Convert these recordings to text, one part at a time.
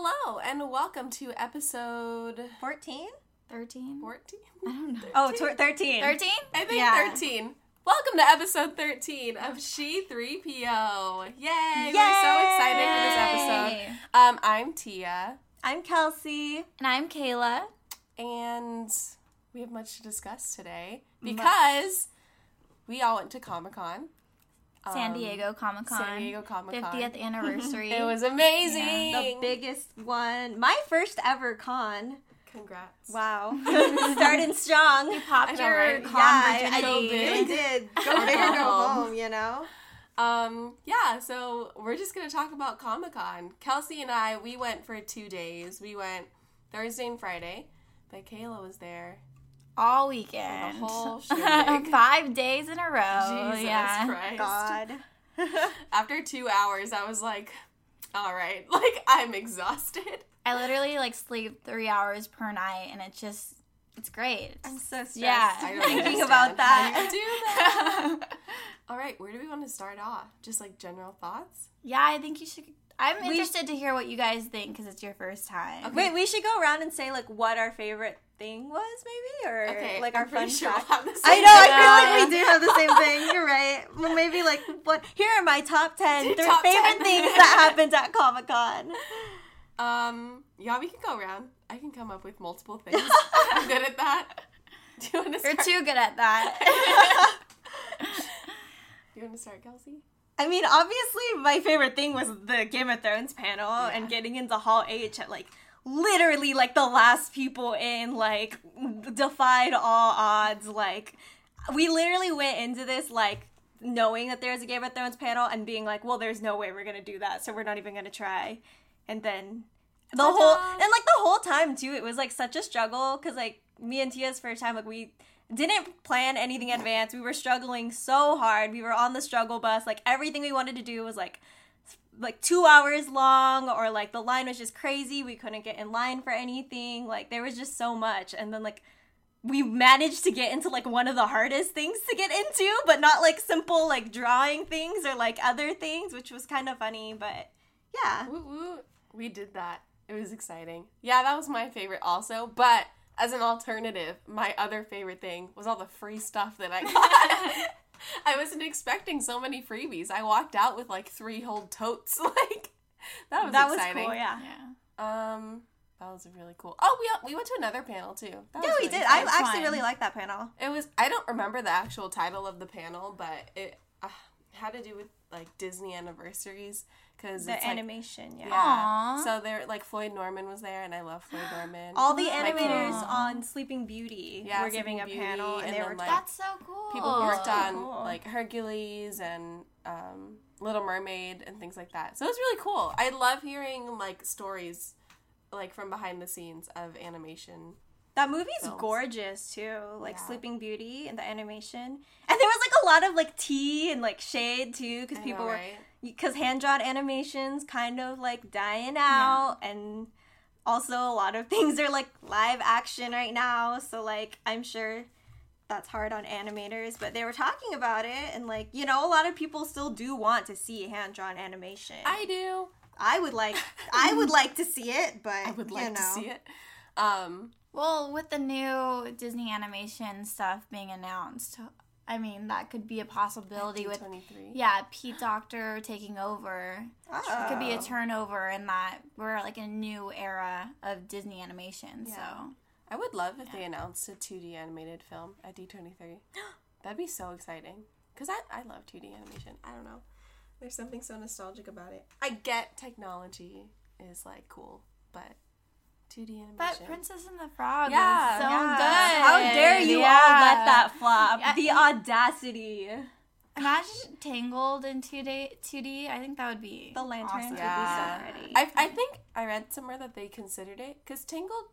Hello and welcome to episode 14? 13? 14? I don't know. Oh, tw- 13. 13? I think Yeah. 13. Welcome to episode 13 of She 3PO. Yay! We're so excited for this episode. Um, I'm Tia, I'm Kelsey. And I'm Kayla. and we have much to discuss today because we all went to Comic Con. San Diego Comic Con. Um, San Diego Comic Con. 50th anniversary. It was amazing. The biggest one. My first ever con. Congrats. Wow. Starting strong. You popped your right? con Yeah, I, really did. Go big or go home. you know? Um, yeah, so we're just gonna talk about Comic Con. Kelsey and I, we went for two days. We went Thursday and Friday, but Kayla was there All weekend. the whole. Five days in a row. Jesus yeah. Christ. God. After two hours, I was like, all right, like I'm exhausted. I literally like sleep three hours per night and it's just, it's great. I'm so stressed. Yeah. I don't thinking understand about how that. you do that. all right, where do we want to start off? Just like general thoughts? yeah, I think you should. I'm We- interested to hear what you guys think because it's your first time. Okay. Wait, we should go around and say like what our favorite thing was, maybe, or Okay, like I'm our fun sure fact. we'll I know. thing. I feel like we do have the same thing. You're right. Well, maybe like what? Here are my top ten top favorite 10. things that happened at Comic Con. Um, yeah, we can go around. I can come up with multiple things. I'm good at that. Do you want to You're too good at that. you want to start, Kelsey? I mean, obviously, my favorite thing was the Game of Thrones panel and getting into Hall H at like literally like the last people in, like defied all odds. Like, we literally went into this like knowing that there was a Game of Thrones panel and being like, well, there's no way we're gonna do that, so we're not even gonna try. And then the Ta-da! whole and like the whole time too, it was like such a struggle because like me and Tia's first time, like we didn't plan anything in advance. We were struggling so hard. We were on the struggle bus. Like everything we wanted to do was like like 2 hours long or like the line was just crazy. We couldn't get in line for anything. Like there was just so much. And then like we managed to get into like one of the hardest things to get into, but not like simple like drawing things or like other things, which was kind of funny, but yeah. Woo woo. We did that. It was exciting. Yeah, that was my favorite also. But as an alternative, my other favorite thing was all the free stuff that I got. I wasn't expecting so many freebies. I walked out with like three whole totes. Like that was that was exciting. cool, yeah. yeah. Um, that was really cool. Oh, we we went to another panel too. That Yeah, was we did. fun. I actually really liked that panel. It was. I don't remember the actual title of the panel, but it uh, had to do with like Disney anniversaries because The it's like, animation, yeah. yeah. Aw. So there, like Floyd Norman was there, and I love Floyd Norman. All the animators Aw. on Sleeping Beauty Yeah, were giving Sleeping a panel, and, and they then, were like, That's so cool. people who worked so on cool. like Hercules and um, Little Mermaid and things like that. So it was really cool. I love hearing like stories like from behind the scenes of animation. that movie's films. gorgeous too. Like Yeah. Sleeping Beauty and the animation, and there was like a lot of like tea and like shade too, because people know, were right? Because hand drawn animations kind of like dying out, and also a lot of things are like live action right now. So like I'm sure that's hard on animators, but they were talking about it, and like you know a lot of people still do want to see hand drawn animation. I do. I would like I would like to see it, but I would you like to see it. Um, Well, with the new Disney animation stuff being announced, I mean, that could be a possibility with, yeah, Pete Docter taking over. It could be a Oh. turnover in that we're like in a new era of Disney animation. Yeah. So, I would love if they announced a 2D animated film at D23. That'd be so exciting. Because I, I love 2D animation. I don't know. There's something so nostalgic about it. I get technology is like cool, but 2D animation. but Princess and the Frog Yeah, is so yeah. good. How dare you all let that flop? Yeah. The audacity. Imagine Tangled in 2D, 2D. I think that would be The lanterns awesome. would be so pretty. I, I mm-hmm. think I read somewhere that they considered it. Because Tangled,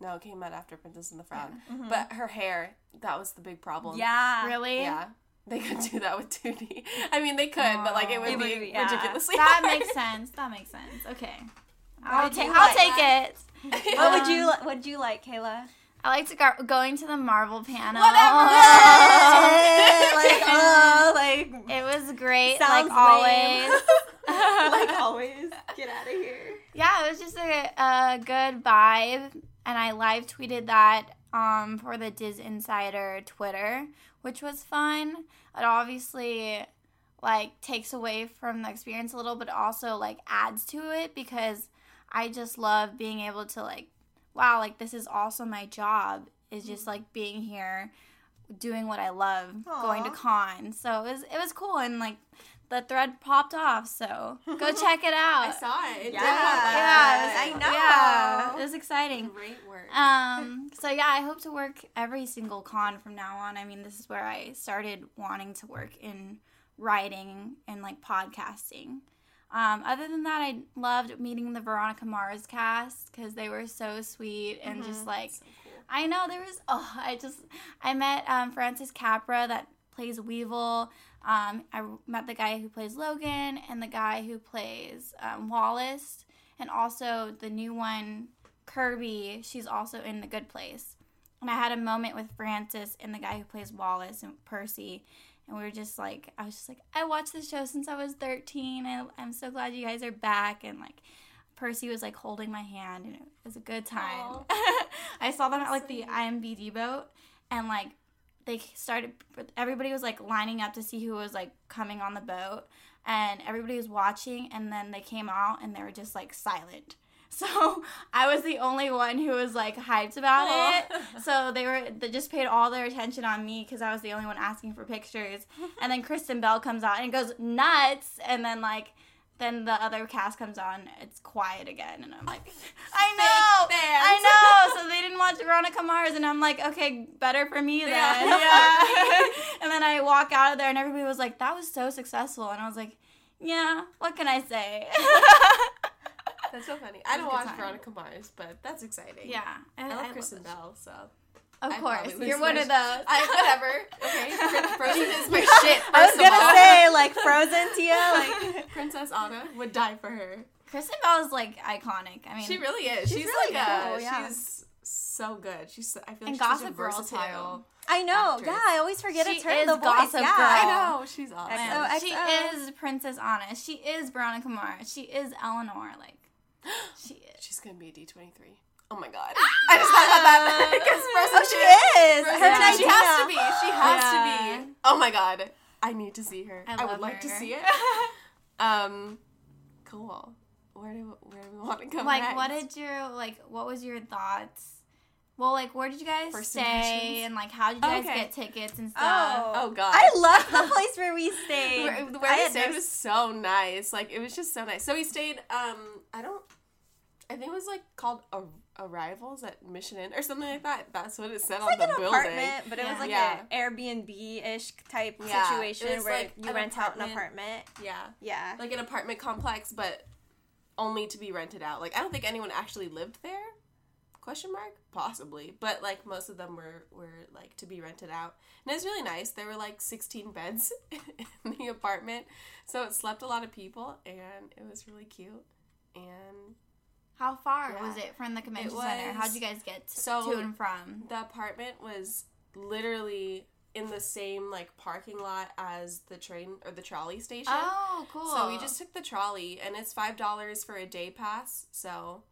no, it came out after Princess and the Frog. Mm-hmm. But her hair, that was the big problem. yeah. Really? Yeah. They could do that with 2D. I mean, they could, but like it would It would be be- yeah. ridiculously That hard. makes sense. That makes sense. Okay. I'll would take. you I'll take it. What would you Um, What would you like, Kayla? I like to go going to the Marvel panel. like oh, like It was great, like lame. always. like always. Get out of here. Yeah, it was just a, a good vibe, and I live tweeted that um, for the DisInsider Twitter, which was fun. It obviously like takes away from the experience a little, but also like adds to it because I just love being able to like, wow, like this is also my job is just like being here, doing what I love, going to Aw. cons. So it was it was cool and like the thread popped off. So go check it out. I saw it. It Yeah. pop. Yeah, I it was- know. Yeah, it was exciting. Great work. Um, so yeah, I hope to work every single con from now on. I mean, this is where I started wanting to work in writing and like podcasting. Um, other than that, I loved meeting the Veronica Mars cast because they were so sweet and just like So cool. I know there was. Oh, I just I met um, Francis Capra that plays Weevil. Um, I met the guy who plays Logan and the guy who plays um, Wallace, and also the new one Kirby. She's also in The Good Place. And I had a moment with Francis and the guy who plays Wallace and Percy. And we were just like, I was just like, I watched this show since I was 13. And I'm so glad you guys are back. And like, Percy was like holding my hand, and it was a good time. I saw them at like the IMBD boat, and like they started. Everybody was like lining up to see who was like coming on the boat, and everybody was watching. And then they came out, and they were just like silent. So I was the only one who was like hyped about Aw. it. So they were they just paid all their attention on me because I was the only one asking for pictures. And then Kristen Bell comes out and goes nuts, and then like then the other cast comes on, it's quiet again, and I'm like, I know. I know. So they didn't watch Veronica Mars, and I'm like, okay, better for me then. Yeah. Yeah. and then I walk out of there, and everybody was like, that was so successful, and I was like, yeah, what can I say? That's so funny. I don't watch time. Veronica Mars, but that's exciting. yeah, I love love Kristen this. Bell, so Of I course, you're one of those. I whatever. Okay, Frozen is my shit. I was gonna say like Frozen, Tia. Like Princess Anna would die for her. Kristen Bell is like iconic. I mean, She really is. She's, She's really like a. cool, yeah. She's so good. She's. so- I feel And like she's such a Gossip Girl, versatile. I know. Actress. Yeah, I always forget She it's her. is The voice. Gossip yeah. Girl. I know. She's awesome. XO. She is Princess Anna. She is Veronica Mars. She is Eleanor. Like, she is. She's gonna be a D twenty three. Oh my god. I just thought about that because. Oh, she is. Her and She has to be. She has Yeah. to be. Oh my god. I need to see her. I I, would like to see it. Um, cool. Where do where do we want to go? like, next? what did your like? What was your thoughts? Well, like, where did you guys First stay, and like, how did you guys Okay. get tickets and stuff? Oh. Oh god. I love the place where we stayed. where, where I we stayed no- was so nice. Like it was just so nice. So we stayed. Um, I don't. I think it was like called Ar- Arrivals at Mission Inn or something like that. That's what it said on like the an building. apartment, but it Yeah. was like Yeah. an Airbnb ish type Yeah, situation where like you an rent out an apartment. apartment. Yeah, Yeah. like an apartment complex, but only to be rented out. Like I don't think anyone actually lived there. Question mark? Possibly, but like most of them were were like to be rented out, and it was really nice. There were like sixteen beds in the apartment, so it slept a lot of people, and it was really cute. And How far Yeah. was it from the convention It center? How'd you guys get t- So- to and from? the apartment was literally in the same like parking lot as the train or the trolley station. Oh, cool. So we just took the trolley, and it's five dollars for a day pass. So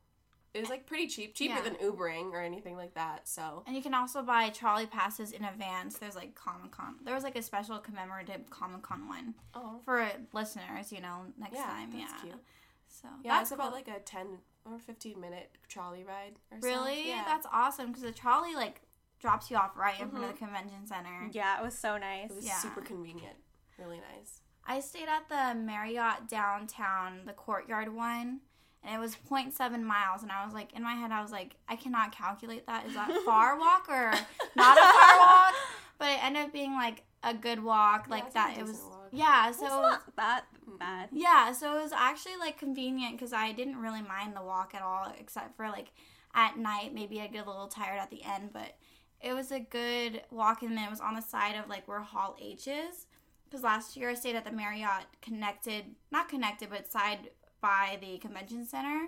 it was like pretty cheap, cheaper Yeah. than Ubering or anything like that. So And you can also buy trolley passes in advance. There's like Comic Con. There was like a special commemorative Comic Con one oh for listeners. You know, next yeah, time. that's yeah. cute. So Yeah, that's it's about like a ten or fifteen minute trolley ride. Or so. really. Yeah. That's awesome because the trolley like drops you off right in front of Mhm. the convention center. Yeah, it was so nice. it was yeah. super convenient. Really nice. I stayed at the Marriott downtown, the courtyard one, and it was 0.7 miles. And I was like, in my head, I was like, I cannot calculate that. Is that far walk or not a far walk? But it ended up being like a good walk, Yeah, like that. It was walk. yeah. So not that bad. yeah, so it was actually like convenient because I didn't really mind the walk at all, except for like at night, maybe I get a little tired at the end, but it was a good walk and then it was on the side of like where Hall H is. Because last year I stayed at the Marriott connected, not connected, but side by the convention center.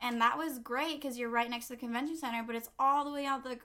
And that was great because you're right next to the convention center, but it's all the way out the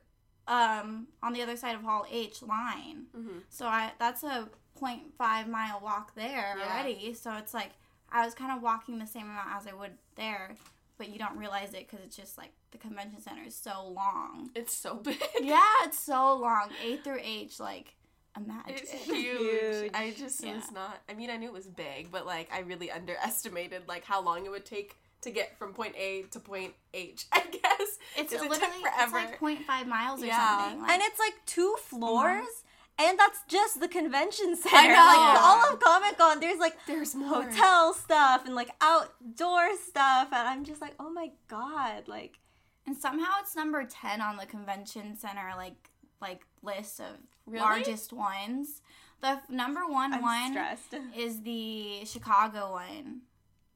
um on the other side of Hall H line. Mm-hmm. So I that's a 0.5 mile walk there Yeah. already. So it's like I was kind of walking the same amount as I would there, but you don't realize it because it's just like the convention center is so long. It's so big. Yeah, it's so long. A through H, like imagine. It's huge. Huge. I just Yeah. was not. I mean, I knew it was big, but like I really underestimated like how long it would take to get from point A to point H. I guess It's It took literally it's like 0.5 miles or Yeah. something. Like, and it's like two floors. Uh-huh. And that's just the convention center. I know. Like all of Comic Con, there's like there's more. hotel stuff and like outdoor stuff, and I'm just like, oh my god, like and somehow it's number 10 on the convention center like like list of Really? largest ones. The f- number one I'm one stressed. is the Chicago one.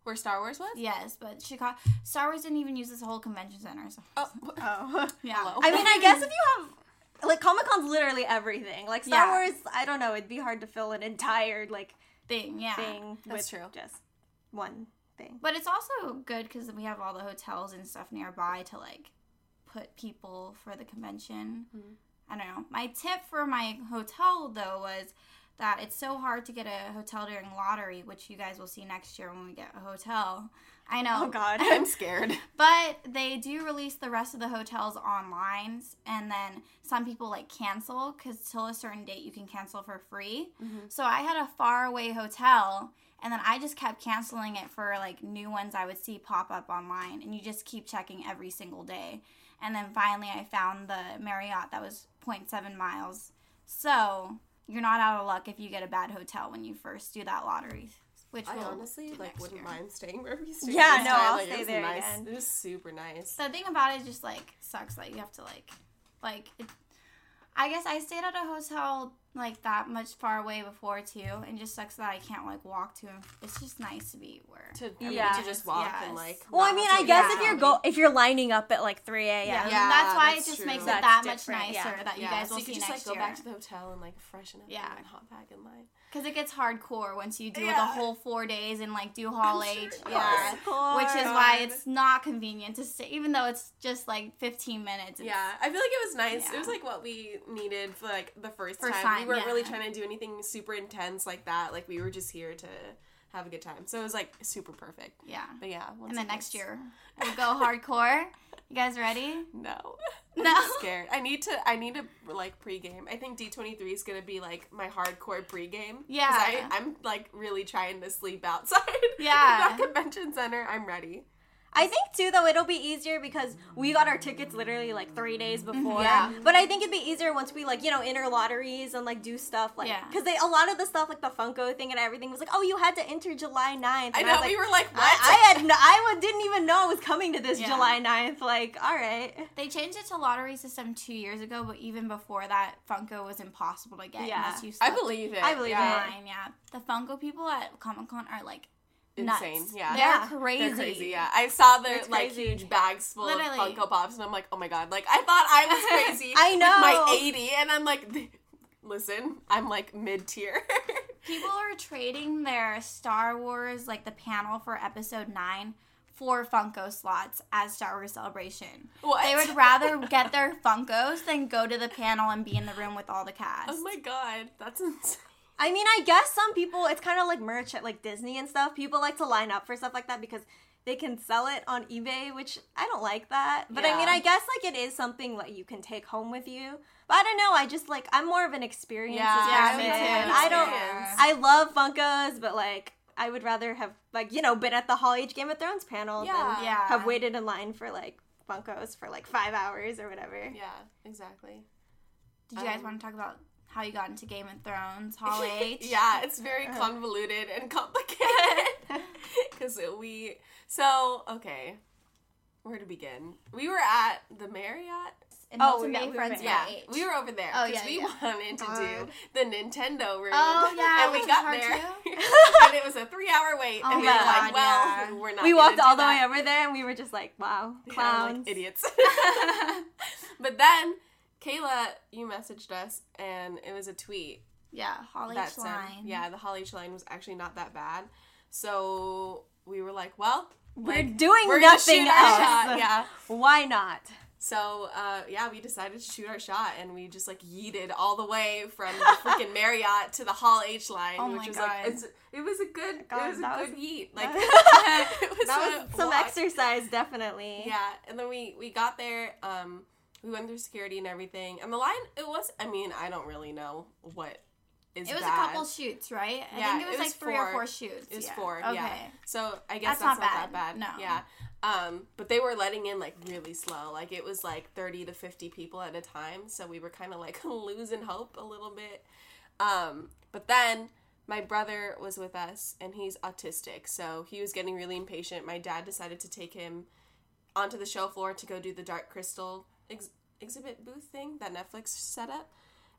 Where Star Wars was? Yes, but Chicago Star Wars didn't even use this whole convention center. So Oh, Oh. yeah. Hello. I mean, I guess if you have like Comic Con's literally everything. Like Star Yeah. Wars, I don't know, it'd be hard to fill an entire like Thing, yeah. thing That's with true. just one thing. But it's also good because we have all the hotels and stuff nearby to like put people for the convention. Mhm. I don't know. My tip for my hotel though was that it's so hard to get a hotel during lottery, which you guys will see next year when we get a hotel. I know. Oh god. I'm scared. But they do release the rest of the hotels online, and then some people like cancel because till a certain date you can cancel for free. Mhm. So I had a far away hotel, and then I just kept canceling it for like new ones I would see pop up online, and you just keep checking every single day. And then finally, I found the Marriott that was 0.7 miles. So you're not out of luck if you get a bad hotel when you first do that lottery. Which I we'll honestly like wouldn't year. mind staying wherever you stay. Yeah, no, time. I'll Like, stay it was there nice. again. It was super nice. The thing about it just like sucks that you have to like, like, it, I guess I stayed at a hotel like that much far away before too, and just sucks that I can't like walk to. him. it's just nice to be where. To, I mean, Yeah. to just walk and Yes. like. Well, I mean, I guess wait if you're around. go if you're lining up at like 3 a.m. Yeah, Yeah, that's why that's it just true. makes it That's that much nicer yeah. that you yeah, guys so will you see could just next like go back to the hotel and like freshen up Yeah. and hop back in line. Because it gets hardcore once you do the whole four days and like do Hall sure H. Yeah. Which is why it's not convenient to stay, even though it's just like 15 minutes. Yeah, I feel like it was nice. It was like what we needed for like the first, First time. time, We weren't really trying to do anything super intense like that. Like we were just here to have a good time. So it was like super perfect. Yeah. But yeah, And then next year, we'll go hardcore. You guys ready? No. No. I'm scared. I need to I need to like pregame. I think D twenty three is gonna be like my hardcore pregame. Yeah. I, I'm like really trying to sleep outside. Yeah. convention center. I'm ready. I think too though it'll be easier because we got our tickets literally like three days mm-hmm. before. Yeah. But I think it'd be easier once we like you know enter lotteries and like do stuff like Yeah. because they a lot of the stuff like the Funko thing and everything was like oh you had to enter July 9th. I And know was like, we were like, what? I, I had no, I didn't even know it was coming to this Yeah. July 9th. Like all right. They changed it to lottery system two years ago, but even before that, Funko was impossible to get Yeah. unless you. I believe it. I believe yeah. it. Line, yeah. The Funko people at Comic Con are like Insane. nuts. Yeah. They're Yeah. crazy. They're crazy, yeah. I saw their It's like huge bags full Literally. of Funko Pops, and I'm like, oh my god, like I thought I was crazy. I with know. my 80, and I'm like, listen, I'm like mid tier. People are trading their Star Wars, like the panel for Episode Nine, for Funko slots as Star Wars Celebration. what? They would rather get their Funkos than go to the panel and be in the room with all the oh cast. Oh my god, that's insane. I mean, I guess some people, it's kind of like merch at like Disney and stuff. People like to line up for stuff like that because they can sell it on eBay, which I don't like that. But I mean, I guess like it is something that you can take home with you. But I don't know. I just like, I'm more of an experience Yeah, person. me too. I don't, Experience. I love Funkos, but like, I would rather have like, you know, been at the Hall H Game of Thrones panel Yeah. than Yeah. have waited in line for like Funkos for like five hours or whatever. Yeah, exactly. Did you guys Um, want to talk about how you got into Game of Thrones, Hall H? yeah, it's very Uh-huh. convoluted and complicated. Because we. So, okay. Where to begin? We were at the Marriott. In Oh, yeah, we were Friends there. Yeah, Right. we were over there Oh, because yeah, we yeah. wanted to Uh. do the Nintendo room. Oh, yeah, and we got was there, and it was a three-hour wait, Oh and we my were God, like, "Well, yeah. we're not." We walked do all the that. way over there and we were just like, wow, Yeah, clowns. like idiots. but then Kayla, you messaged us, and it was a tweet yeah, Hall H said, line. yeah, the Hall H line was actually not that bad. So we were like, well, We're like, doing we're nothing else. Yeah. Why not? So uh, yeah, we decided to shoot our shot, and we just like yeeted all the way from the freaking Marriott to the Hall H line, Oh which my was God. like it was a good God, it was a good was- yeet. Like that- it was That was some exercise, definitely. Yeah, and then we we got there. Um, we went through security and everything, and the line it was. I mean, I don't really know what is. It was bad. a couple chutes, right? I Yeah, think it was, it like was three or four. chutes. It was yeah. four, Okay. yeah. So I guess That's that's, not not, that bad. No. Yeah. Um, but they were letting in like really slow. Like it was like thirty to fifty people at a time. So we were kind of like losing hope a little bit. Um, but then my brother was with us and he's autistic, so he was getting really impatient. My dad decided to take him onto the show floor to go do the Dark Crystal ex- exhibit booth thing that Netflix set up.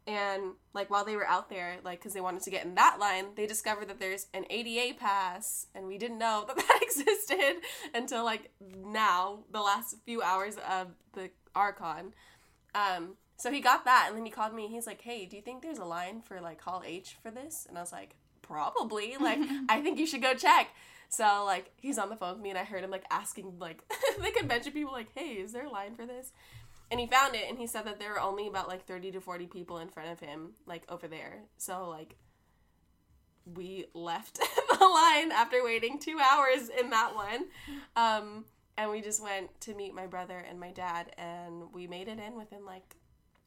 And like while they were out there, like because they wanted to get in that line, they discovered that there's an ADA pass, and we didn't know that that existed until like now, the last few hours of the Archon. Um, so he got that, and then he called me. He's like, "Hey, do you think there's a line for like Hall H for this?" And I was like, "Probably. Like, I think you should go check." So like he's on the phone with me, and I heard him like asking like the convention people like, "Hey, is there a line for this?" And he found it, and he said that there were only about like thirty to forty people in front of him, like over there. So like we left the line after waiting two hours in that one. Um, and we just went to meet my brother and my dad, and we made it in within like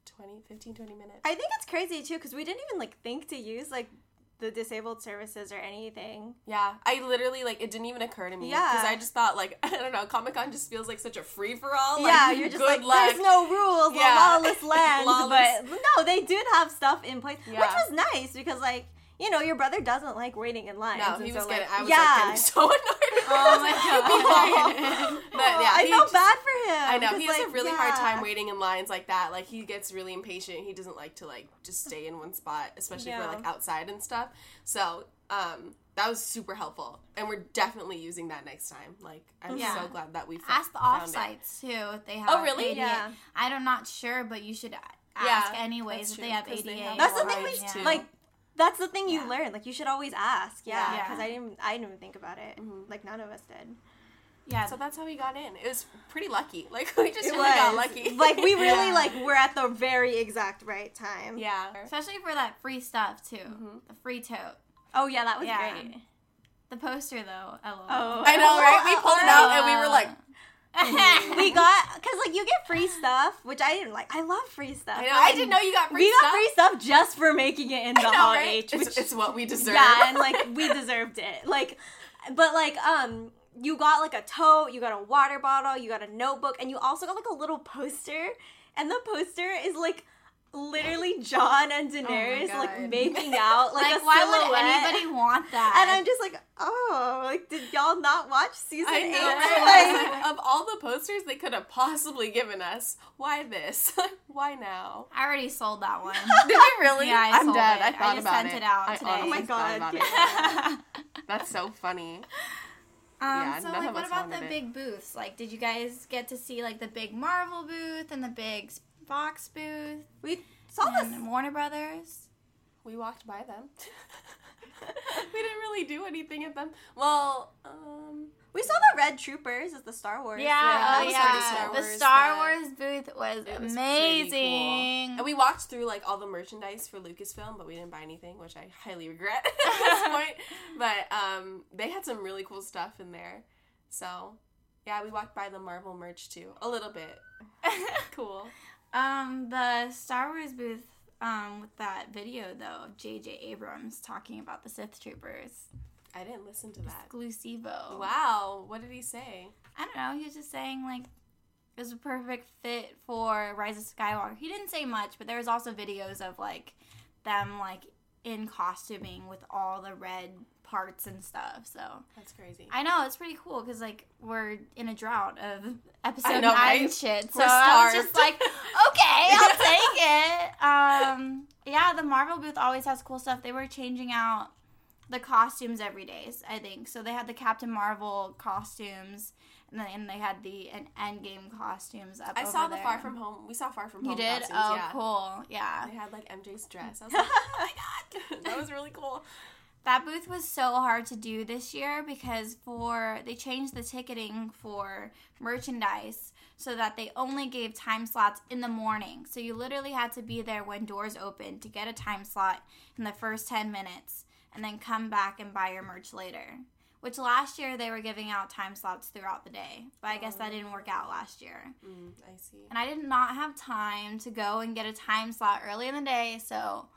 20, 15, 20 minutes. I think it's crazy too because we didn't even like think to use like the disabled services or anything. Yeah, I literally like it didn't even occur to me. Yeah. because I just thought like I don't know, Comic Con just feels like such a free for all. yeah, you're just like there's no rules, Yeah. lawless land. Lawless. But no, they did have stuff in place, which was nice because like you know your brother doesn't like waiting in line. No, he so, was like. I was yeah. like so annoyed. Oh my God. but yeah, I he felt just- bad for him. I know 'cause, he has like, a really hard time waiting in lines like that. Like he gets really impatient. He doesn't like to like just stay in one spot, especially Yeah. for like outside and stuff. So um, that was super helpful, and we're definitely using that next time. Like I'm Yeah. so glad that we fo- Ask the found off it. too if they have. Oh, really? ADA. Yeah. I'm not sure, but you should a- Yeah, ask anyways if true, they have 'cause they ADA. have That's the thing we yeah. too. like. That's the thing you Yeah. learn. Like you should always ask. Yeah, Yeah. because I didn't. I didn't even think about it. Mhm. Like none of us did. yeah. So that's how we got in. It was pretty lucky. Like we just It really got lucky. Like we really Yeah. like were at the very exact right time. yeah. Especially for that free stuff too. Mhm. The free tote. Oh yeah, that was Yeah. great. The poster though. LOL. Oh. I know, right? We pulled it out and we were like, we got because like you get free stuff, which I didn't like. I love free stuff. I know. I didn't know you got free stuff. we stuff. got free stuff just for making it in the know, Hall right? H, It's, which it's what we deserve. yeah, and like we deserved it. Like, but like um, you got like a tote, you got a water bottle, you got a notebook, and you also got like a little poster, and the poster is like literally Jon and Daenerys like making out like, Like, a why silhouette. would anybody want that? and I'm just like, oh, like did y'all not watch season I eight? know, Like, of all the posters they could have possibly given us, why this? why now? I already sold that one. Did you really? Yeah, I am sold dead. it. I I thought just about sent it. it out I today. Oh my God, yeah. That's so funny. Um, Yeah, so like, what about the it. big booths? Like, did you guys get to see like the big Marvel booth and the big Fox booth we saw this. Warner Brothers? We walked by them. we didn't really do anything at them. Well, um, We saw the Red Troopers as the Star Wars. Yeah, oh yeah. pretty Star the Star Wars booth was, was amazing. and we walked through like all the merchandise for Lucasfilm, but we didn't buy anything, which I highly regret at this point. But um, they had some really cool stuff in there. So yeah, we walked by the Marvel merch too, a little bit. Cool. Um, the Star Wars booth. Um, with that video though of J.J. Abrams talking about the Sith Troopers, I didn't listen to that. exclusivo. Wow, what did he say? I don't know. He was just saying like it was a perfect fit for Rise of Skywalker. He didn't say much, but there was also videos of like them like in costuming with all the red parts and stuff. So That's crazy. I know it's pretty cool because like we're in a drought of episode know, nine right? shit. So I was just like, okay, I'll take it. Um, yeah, the Marvel booth always has cool stuff. They were changing out the costumes every day. I think so. They had the Captain Marvel costumes, and then they had the an Endgame costumes up. I saw the there. Far From Home. We saw Far From You Home. You did? costumes, Oh, yeah. cool. Yeah. They had like MJ's dress. I was like, oh my god, that was really cool. That booth was so hard to do this year because for they changed the ticketing for merchandise so that they only gave time slots in the morning. So you literally had to be there when doors opened to get a time slot in the first 10 minutes and then come back and buy your merch later. Which last year they were giving out time slots throughout the day, but I guess that didn't work out last year. Mm, I see. And I did not have time to go and get a time slot early in the day, so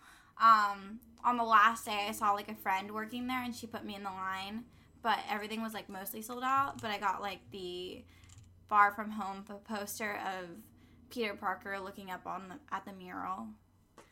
um, on the last day I saw like a friend working there and she put me in the line, but everything was like mostly sold out, but I got like the far from home poster of Peter Parker looking up on the at the mural.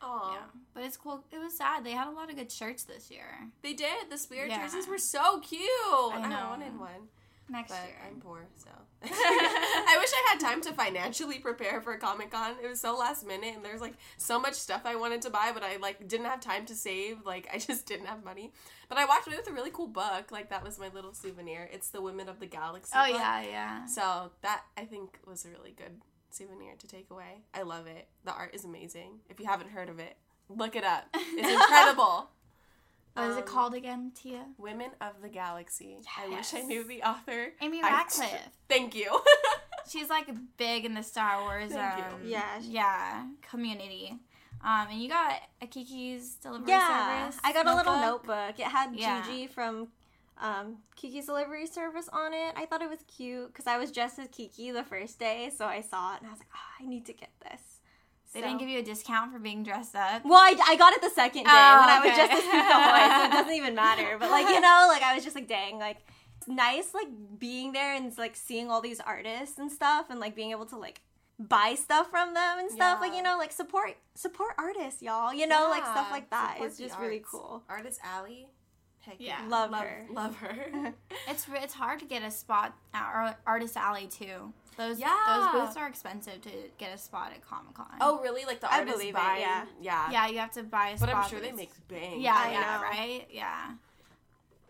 Oh, Yeah. But it's cool. It was sad. They had a lot of good shirts this year. they did. The spirit Yeah. jerseys were so cute. I, know. wanted one, Next but year. I'm poor, so I wish I had time to financially prepare for Comic Con. It was so last minute, and there's like so much stuff I wanted to buy, but I like didn't have time to save. Like I just didn't have money. But I walked away with a really cool book. Like that was my little souvenir. It's the Women of the Galaxy. Oh book. yeah, yeah. So that I think was a really good souvenir to take away. I love it. The art is amazing. If you haven't heard of it, look it up. It's incredible. What is it Um, called again, Tia? Women of the Galaxy. I wish I knew the author. Amy I- Ratcliffe. Thank you. She's like big in the Star Wars Thank you. um, Yeah. yeah community. Um, and you got a Kiki's delivery Yeah, service. I got a little notebook. notebook. It had Yeah. Jiji from um, Kiki's Delivery Service on it. I thought it was cute because I was dressed as Kiki the first day, so I saw it and I was like, oh, I need to get this. They So- didn't give you a discount for being dressed up. Well, I, I got it the second day Oh, when I was okay. just as Pete so it doesn't even matter. But like you know, like I was just like, dang, like it's nice like being there and like seeing all these artists and stuff, and like being able to like buy stuff from them and stuff. Like you know, like support support artists, y'all. You know, like stuff like that support is the just really cool. Artist Alley. Heck Yeah. Love love her. Love her. It's re- it's hard to get a spot at Artist Alley too. Those Yeah. those booths are expensive to get a spot at Comic Con. oh, really? Like the I artist believe it, yeah. yeah. yeah, you have to buy a But spot. But I'm sure they make bank. Yeah, I yeah, know. right, yeah.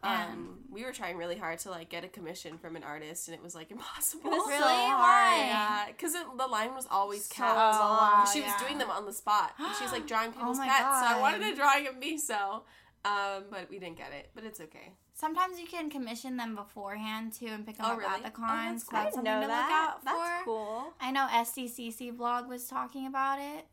Um, we were trying really hard to like get a commission from an artist, and it was like impossible. It was Really? so Why? hard. Yeah, because the line was always So capped. long. she was yeah. doing them on the spot. And she was like drawing people's my pets, so I wanted a drawing of me. So, um, but we didn't get it. But it's okay. Sometimes you can commission them beforehand too and pick them Oh, up really? at the Oh, that's so cool. I that's something to that. look out That's cool. I know SDCC blog was talking about it.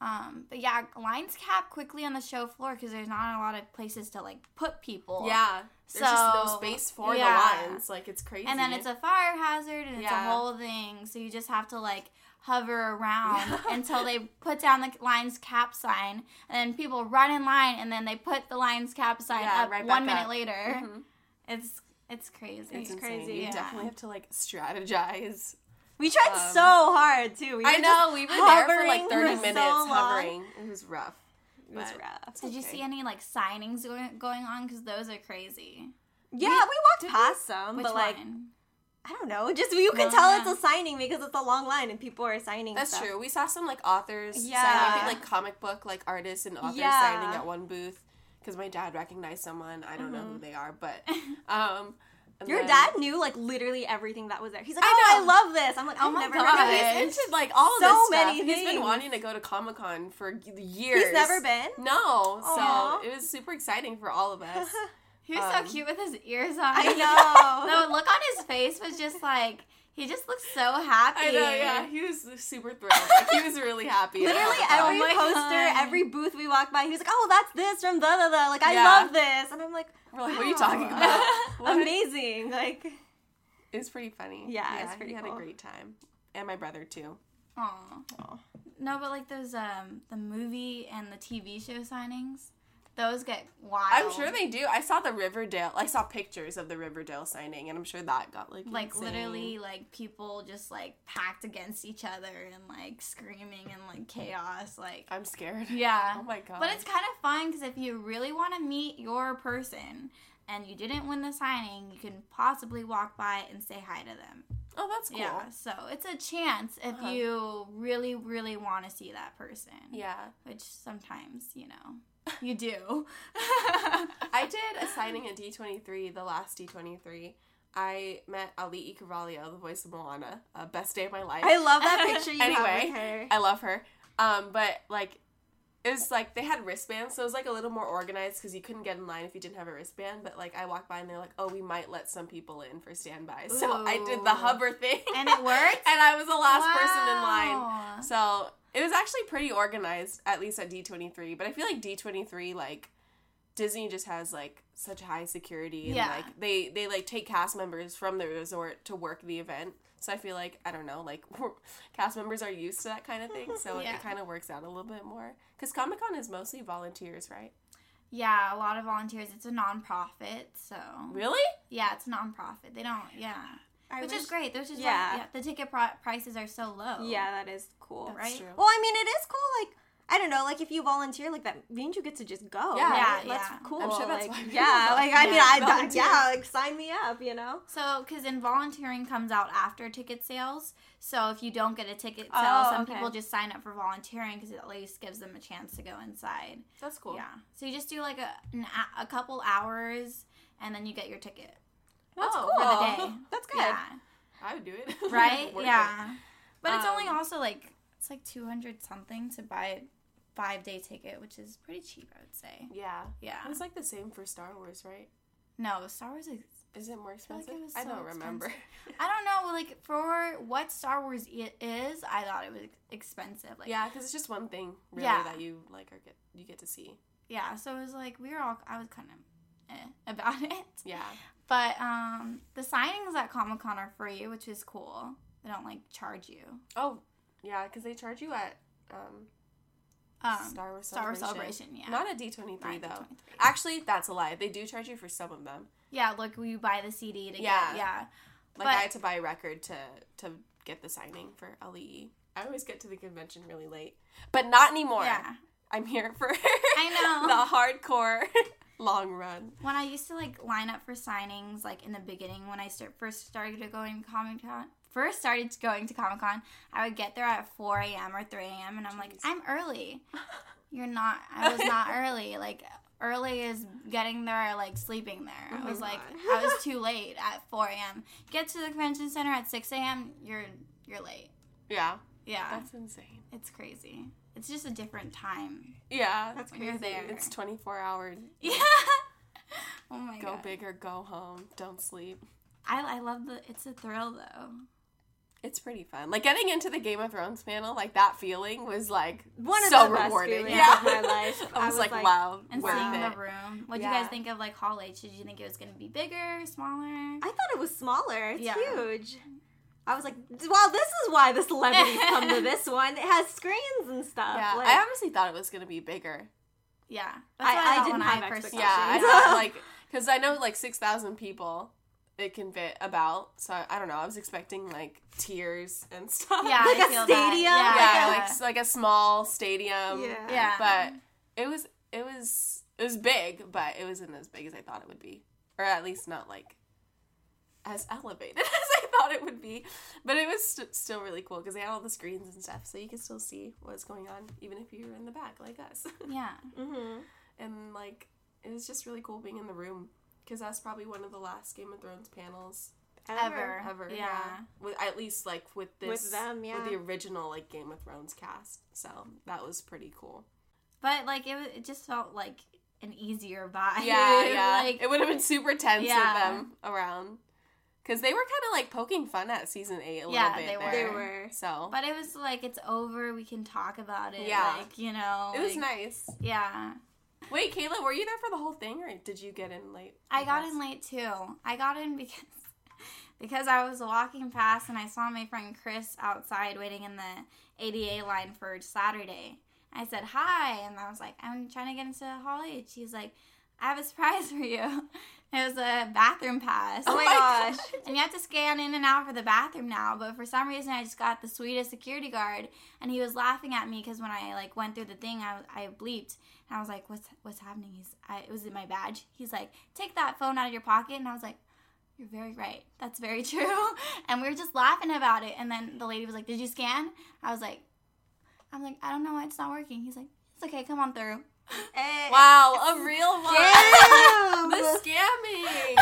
Um, but yeah, lines cap quickly on the show floor because there's not a lot of places to like put people. Yeah, there's just no space for yeah. the lines. Like it's crazy. And then it's a fire hazard and it's Yeah. a whole thing. So you just have to like hover around until they put down the lines cap sign. And then people run in line and then they put the lines cap sign Yeah, up right one minute up. later. Mhm. It's it's crazy. It's, It's crazy. You yeah. definitely have to like strategize. We tried Um, so hard too. We I know we were there for like 30 for minutes so hovering. It was rough. It was rough. Did you see any like signings going going on? Because those are crazy. Yeah, we, walked did we- past some, Which but like one? I don't know. Just you can Well, tell yeah. it's a signing because it's a long line and people are signing. That's stuff. true. We saw some like authors Yeah. signing, I think, like comic book like artists and authors Yeah. signing at one booth because my dad recognized someone. I don't know who they are, but um, Your then- dad knew like literally everything that was there. He's like, I oh, I know. love this. I'm like, Oh I've my never God. heard of it. he's into like all So this stuff. many He's been wanting to go to Comic Con for years. He's never been. No, Aw. so it was super exciting for all of us. He was Um, so cute with his ears on. I know. the look on his face was just like he just looked so happy. I know, yeah, he was super thrilled. Like, he was really happy. Literally every Oh poster, God. every booth we walked by, he was like, "Oh, that's this from da da da." Like, I Yeah. love this, and I'm like, We're like, what are you talking about? Amazing. Like, It was pretty funny. Yeah, it's pretty He had a great time, and my brother too. Aw. Aw. No, but like those um the movie and the TV show signings, those get wild. I'm sure they do. I saw the Riverdale. I saw pictures of the Riverdale signing, and I'm sure that got like like insane. literally like people just like packed against each other and like screaming and like chaos like I'm scared. yeah. Oh my god. But it's kind of fun because if you really want to meet your person and you didn't win the signing, you can possibly walk by and say hi to them. oh, that's cool. Yeah, so it's a chance if Uh-huh. you really, really want to see that person. Yeah. Which sometimes, you know, you do. I did a signing at D23, the last D23. I met Auli'i Cravalho, the voice of Moana. Uh, best day of my life. I love that picture you have Anyway, with her. I love her. Um, but like it was like they had wristbands, so it was like a little more organized because you couldn't get in line if you didn't have a wristband. But like I walked by and they're like, "Oh, we might let some people in for standby." So I did the Ooh. hover thing, And it worked? and I was the last person in line. So it was actually pretty organized, at least at D twenty three. But I feel like D twenty three, like Disney, just has like such high security, and Yeah. like they they like take cast members from the resort to work the event. So I feel like I don't know, like cast members are used to that kind of thing, so Yeah. it kind of works out a little bit more. Because Comic Con is mostly volunteers, right? Yeah, a lot of volunteers. It's a non-profit, so Really? yeah, it's a non-profit. They don't, yeah, I which wish- is great. Which is Yeah. yeah. yeah, the ticket pri- prices are so low. Yeah, that is cool. That's Right? true. Well, I mean, it is cool. Like, I don't know. Like, if you volunteer like that, means you get to just go. Yeah. right? Yeah, that's yeah. cool. I'm sure that's like, yeah. Like, I mean, yeah, I volunteer. yeah, like sign me up. You know. So, because in volunteering comes out after ticket sales. So if you don't get a ticket sale, Oh, some okay. people just sign up for volunteering because it at least gives them a chance to go inside. That's cool. Yeah. So you just do like a an, a- a couple hours, and then you get your ticket That's Oh, cool. for the day. That's good. Yeah. I would do it. Right. Worth it. yeah. But it's only Um, also like it's like two hundred something to buy a five day ticket, which is pretty cheap, I would say. Yeah. Yeah. It's like the same for Star Wars, right? No, Star Wars is Is it more feel like expensive? it I don't remember. I don't know, like for what Star Wars it is, I thought it was expensive. Like yeah, because it's just one thing really Yeah. that you like or get you get to see. yeah, so it was like we were all I was kind of eh about it. Yeah. But um the signings at Comic Con are free, which is cool. They don't like charge you. Oh, yeah, because they charge you at um, Um, Star Wars Star Wars Celebration. Yeah. Not at D twenty three though. D23. Actually, that's a lie. They do charge you for some of them. Yeah, like we buy the CD to Yeah. get yeah. Like But- I had to buy a record to to get the signing for LEE. I always get to the convention really late, but not anymore. Yeah. I'm here for I know. the hardcore long run. When I used to like line up for signings, like in the beginning when I start, first started going to Comic Con, first started going to Comic Con, I would get there at 4 a.m. or 3 a.m. and I'm like, I'm early. You're not. I was not early. Like early is getting there, like sleeping there. Oh I was like, I was too late at 4 a.m. Get to the convention center at 6 a.m. You're you're late. Yeah, Yeah, that's insane. it's crazy. It's just a different time. Yeah, That's when you're crazy. there. It's 24 hours. Yeah. oh my Go god. big or go home. Don't sleep. I, I love the. It's a thrill though. It's pretty fun. Like getting into the Game of Thrones panel, like that feeling was like One of so the best rewarding. feelings yeah. of my life. I I was, was like, like- wow, And worth seeing it. the room. What do Yeah. you guys think of like Hall H? Did you think it was gonna be bigger, smaller? I thought it was smaller. It's Yeah. huge. I was like, well, this is why the celebrities come to this one. It has screens and stuff. Yeah, Like, I honestly thought it was gonna be bigger. Yeah, I- what I didn't when have first expectations. Yeah, I thought like because I know like six thousand people it can fit about. So I don't know. I was expecting like tiers and stuff. Yeah, Like I a feel stadium? That. yeah, Yeah, like like a small stadium. Yeah. yeah. but it was it was it was big, but it wasn't as big as I thought it would be, or at least not like as elevated as I thought it would be. But it was st- still really cool because they had all the screens and stuff, so you could still see what's going on, even if you were in the back like us. yeah, Mhm. and like it was just really cool being in the room because that's probably one of the last Game of Thrones panels ever, ever. Yeah. with at least like with this With them, yeah. with the original like Game of Thrones cast. So that was pretty cool. But like it, it just felt like an easier vibe. Yeah, yeah. like it would have been super tense Yeah. with them around because they were kind of like poking fun at season eight a Yeah, little bit. they there. were. They were. So But it was like it's over. We can talk about it. Yeah. like you know. it was like- nice. Yeah, Wait, Kayla, were you there for the whole thing, or did you get in late? I got in late too. I got in because because I was walking past and I saw my friend Chris outside waiting in the ADA line for Saturday. I said hi, and I was like, I'm trying to get into Holly." H. He's like, I have a surprise for you. It was a bathroom pass. Oh, oh my gosh. And you have to scan in and out for the bathroom now. But for some reason, I just got the sweetest security guard, and he was laughing at me because when I like went through the thing, I, I bleeped, and I was like, "What's what's happening?" He's, I, it was in my badge. He's like, "Take that phone out of your pocket," and I was like. You're very right. That's very true. And we were just laughing about it. And then the lady was like, Did you scan? I was like, I'm like, I don't know why it's not working. He's like, It's okay, come on through. Eh, Wow, a real one. Damn. the scamming.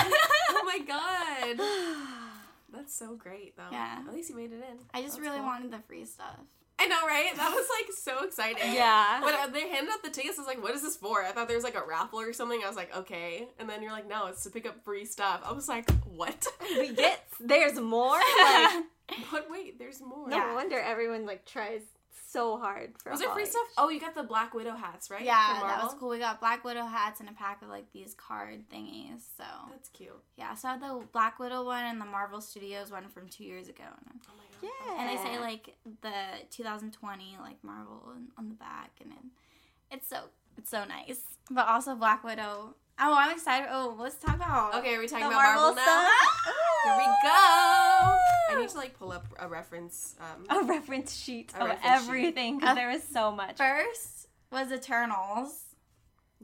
oh my god. That's so great though. Yeah. At least you made it in. I just That's really cool. wanted the free stuff. I I know, right? That was like so exciting. Yeah. When they handed out the tickets, I was like, "What is this for?" I thought there was like a raffle or something. I was like, "Okay," and then you're like, "No, it's to pick up free stuff." I was like, "What?" we get there's more. Like, but wait, there's more. no wonder everyone like tries so hard for. Was it free stuff? Oh, you got the Black Widow hats, right? Yeah, From that was cool. We got Black Widow hats and a pack of like these card thingies. So That's cute. yeah, so I had the Black Widow one and the Marvel Studios one from two years ago. Oh my god. Yeah. And they say like the 2020 like Marvel on- on the back, and it, it's so it's so nice. But also Black Widow. Oh, I'm excited. Oh, let's talk about Okay, are we talking about Marvel, Marvel now? stuff. Here we go. I need to like pull up a reference. Um, a reference sheet A of reference everything because Uh, there was so much. First was Eternals.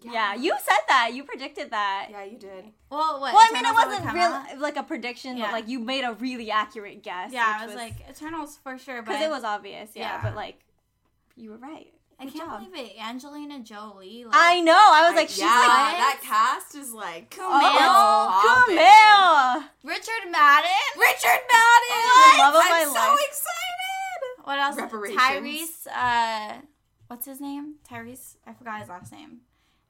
Yeah, you said that. You predicted that. Yeah, you did. Well, what? Well, I mean, it Eternals wasn't real like a prediction, Yeah. but like you made a really accurate guess. Yeah, I which was like Eternals for sure, but because it was obvious. Yeah, Yeah. but like you were right. I can't job. believe it. Angelina Jolie. Like, I know. I was like, she's yeah, like, that cast is like Kumail. oh. Kumail. Richard Madden. Richard Madden. The love of I'm my so life. excited. What else? Reparations. Tyrese. Uh, what's his name? Tyrese. I forgot his last name.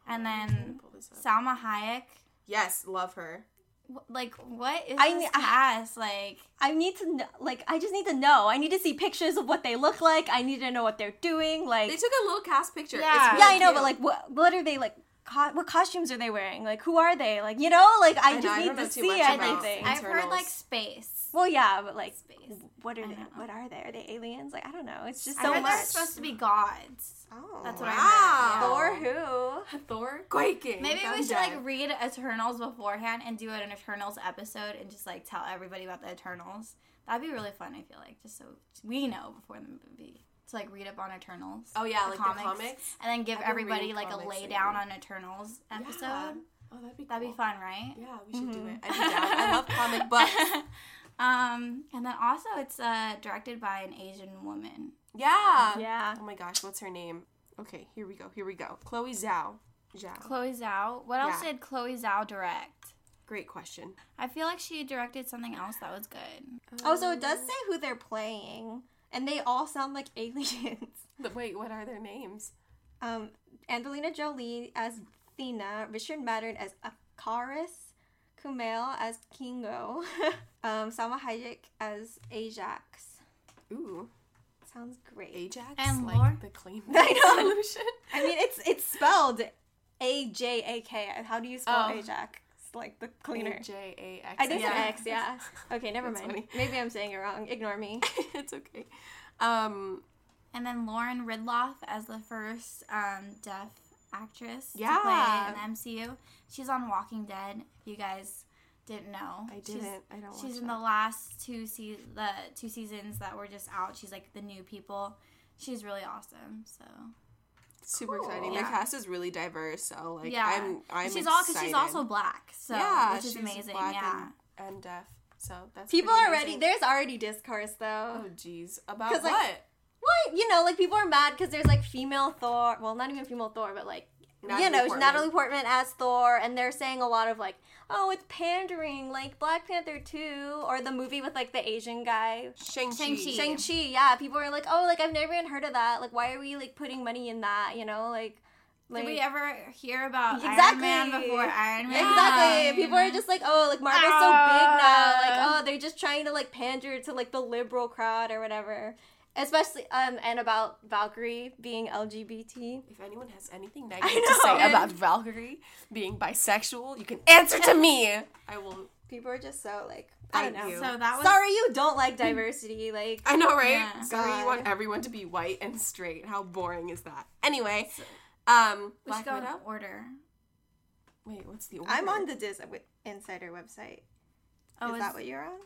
And then Pull this up. Salma Hayek. Yes, love her. Wh- Like, what is I this ne- I- cast? Like, I need to know. Like, I just need to know. I need to see pictures of what they look like. I need to know what they're doing. Like, They took a little cast picture. Yeah. really yeah, I know, cute. but like, what what are they like? Co- what costumes are they wearing? Like, who are they? Like, you know, like I, I just I need don't to see much about everything. I've heard like space. Well, yeah, but like, Space. what are they? know. What are they? Are they aliens? Like, I don't know. It's just I so heard much. they're supposed to be gods. oh, That's what I Wow. heard. Thor who? Thor quaking. Maybe I'm we should dead. like read Eternals beforehand and do an Eternals episode and just like tell everybody about the Eternals. That'd be really fun. I feel like just so we know before the movie to like read up on Eternals. Oh yeah, the like the comics. and then give everybody like a comics lay down on Eternals episode. Yeah. Oh, that'd be That'd be fun, right? Yeah, we should do Mhm. it. I'd be down. I love comic books. um, and then also it's uh directed by an Asian woman. Yeah. Yeah. Oh my gosh, what's her name? Okay, here we go. Here we go. Chloe Zhao. Zhao. Chloe Zhao. What else Yeah. did Chloe Zhao direct? Great question. I feel like she directed something else that was good. Oh, so it does say who they're playing, and they all sound like aliens. But wait, what are their names? Um, Angelina Jolie as Thena, Richard Madden as Akaris, Kumail as Kingo, um, Salma Hayek as Ajax. Ooh, Sounds great. Ajax. And like Lore? the clean I know. solution. I mean, it's it's spelled A J A K. How do you spell Oh. Ajax? Like the cleaner. J A X. I think Yeah. it's X. Yeah. Okay, never mind. funny. Maybe I'm saying it wrong. Ignore me. it's okay. Um, And then Lauren Ridloff as the first um, deaf actress Yeah. to play in the MCU. She's on Walking Dead. If you guys didn't know, I She's- didn't. I don't. She's, watch in that. the last two se- the two seasons that were just out. She's like the new people. She's really awesome. So super Cool. exciting. Yeah. The cast is really diverse. So like, Yeah. I'm. I'm she's all because she's also black. So yeah, which is she's amazing. black yeah. and, and deaf. So that's People are already there's already discourse though. Oh jeez, about 'Cause, like, what? You know, like people are mad because there's like female Thor. Well, not even female Thor, but like you know, Portman. Natalie Portman as Thor, and they're saying a lot of like, oh, it's pandering, like Black Panther two, or the movie with like the Asian guy. Shang-Chi. Shang-Chi. Shang Chi, yeah. People are like, oh, like I've never even heard of that. Like, why are we like putting money in that? You know, like, like Did we ever hear about Iron Exactly. Man before Iron Man? exactly. People are just like, oh, like Marvel's so big now. Like, oh, they're just trying to like pander to like the liberal crowd or whatever. Especially um and about Valkyrie being LGBT. If anyone has anything negative to say about Valkyrie being bisexual, you can answer to me. I will. People are just so like I don't know. you. So that was Sorry you don't like diversity. Like I know, right? Yeah. Sorry, you want everyone to be white and straight. How boring is that? Anyway, um, we should Black go in Widow. order. Wait, what's the order? I'm on the Dis Insider website. Oh, is is- that what you're on?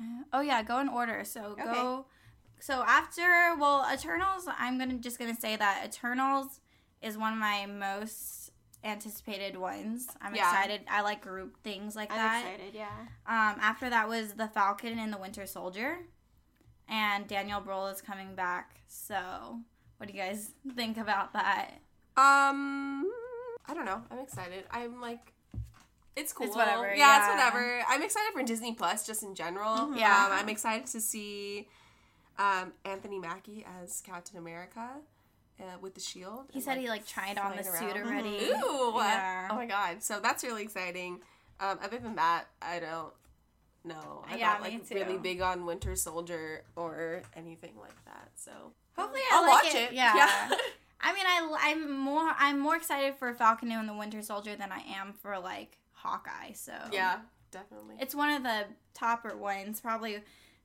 Uh, Oh yeah, go in order. So Okay. go. So after well, Eternals, I'm gonna just gonna say that Eternals is one of my most anticipated ones. I'm Yeah. excited. I like group things like that. I'm that. excited. Yeah. Um, after that was the Falcon and the Winter Soldier, and Daniel Brühl is coming back. So what do you guys think about that? Um, I don't know. I'm excited. I'm like, it's cool. It's whatever, Yeah, yeah. it's whatever. I'm excited for Disney Plus just in general. Yeah. Um, I'm excited to see Um, Anthony Mackie as Captain America uh, with the shield. He and, said like, he like tried on the flying suit around. already. Ooh! Yeah. Oh my god! So that's really exciting. Um, other than that, I don't know. I'm Yeah, not me like too. really big on Winter Soldier or anything like that. So Hopefully, I I'll like watch it. it. Yeah. Yeah. I mean, I I'm more I'm more excited for Falcon and the Winter Soldier than I am for like Hawkeye. So yeah, definitely. it's one of the topper ones. Probably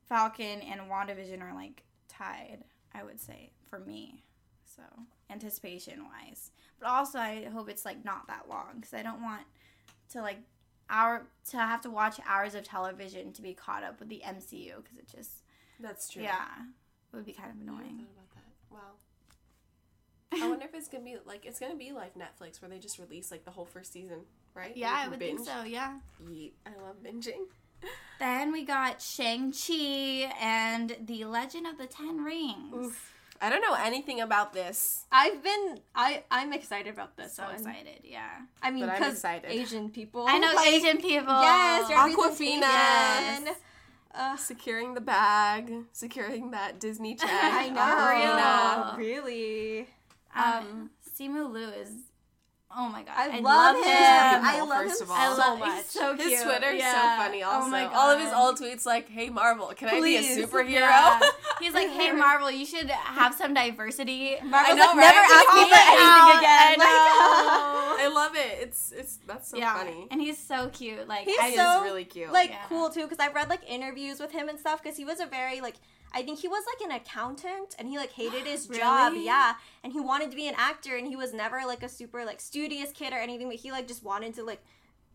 Falcon and WandaVision are like tied. I would say for me. So anticipation wise, but also I hope it's like not that long because I don't want to like hour to have to watch hours of television to be caught up with the MCU because it just That's true. yeah it would be kind of annoying. thought about that. Wow. I wonder if it's gonna be like it's gonna be like Netflix where they just release like the whole first season, right? Yeah, You I would binge. think so. Yeah. Yeet. I love binging. Then we got Shang-Chi and the Legend of the Ten Rings. I don't know anything about this. I've been I I'm excited about this So one. excited, yeah. I mean, But I'm because excited. Asian people. I know like, Asian people. Yes, Awkwafina. representation. Uh, Securing the bag, securing that Disney check. I know. Awkwafina. Really. Um, Simu Liu is. Oh my god, I, I, love, him. him. I love first him of all. I so love much. He's so cute. His Twitter's Yeah. so funny. Also, oh my all of his old tweets like, "Hey Marvel, can I be a superhero?" Yeah. He's like, hey Marvel, you should have some diversity. Marvel's know, like, never right? ask me Oh for my anything again. I Like, I love it. It's it's that's so yeah, funny. and he's so cute. Like, He's I so- really cute. like Yeah. cool too because I've read like interviews with him and stuff because he was a very like I think he was like an accountant and he like hated his job yeah. And he wanted to be an actor and he was never like a super like studious kid or anything but he like just wanted to like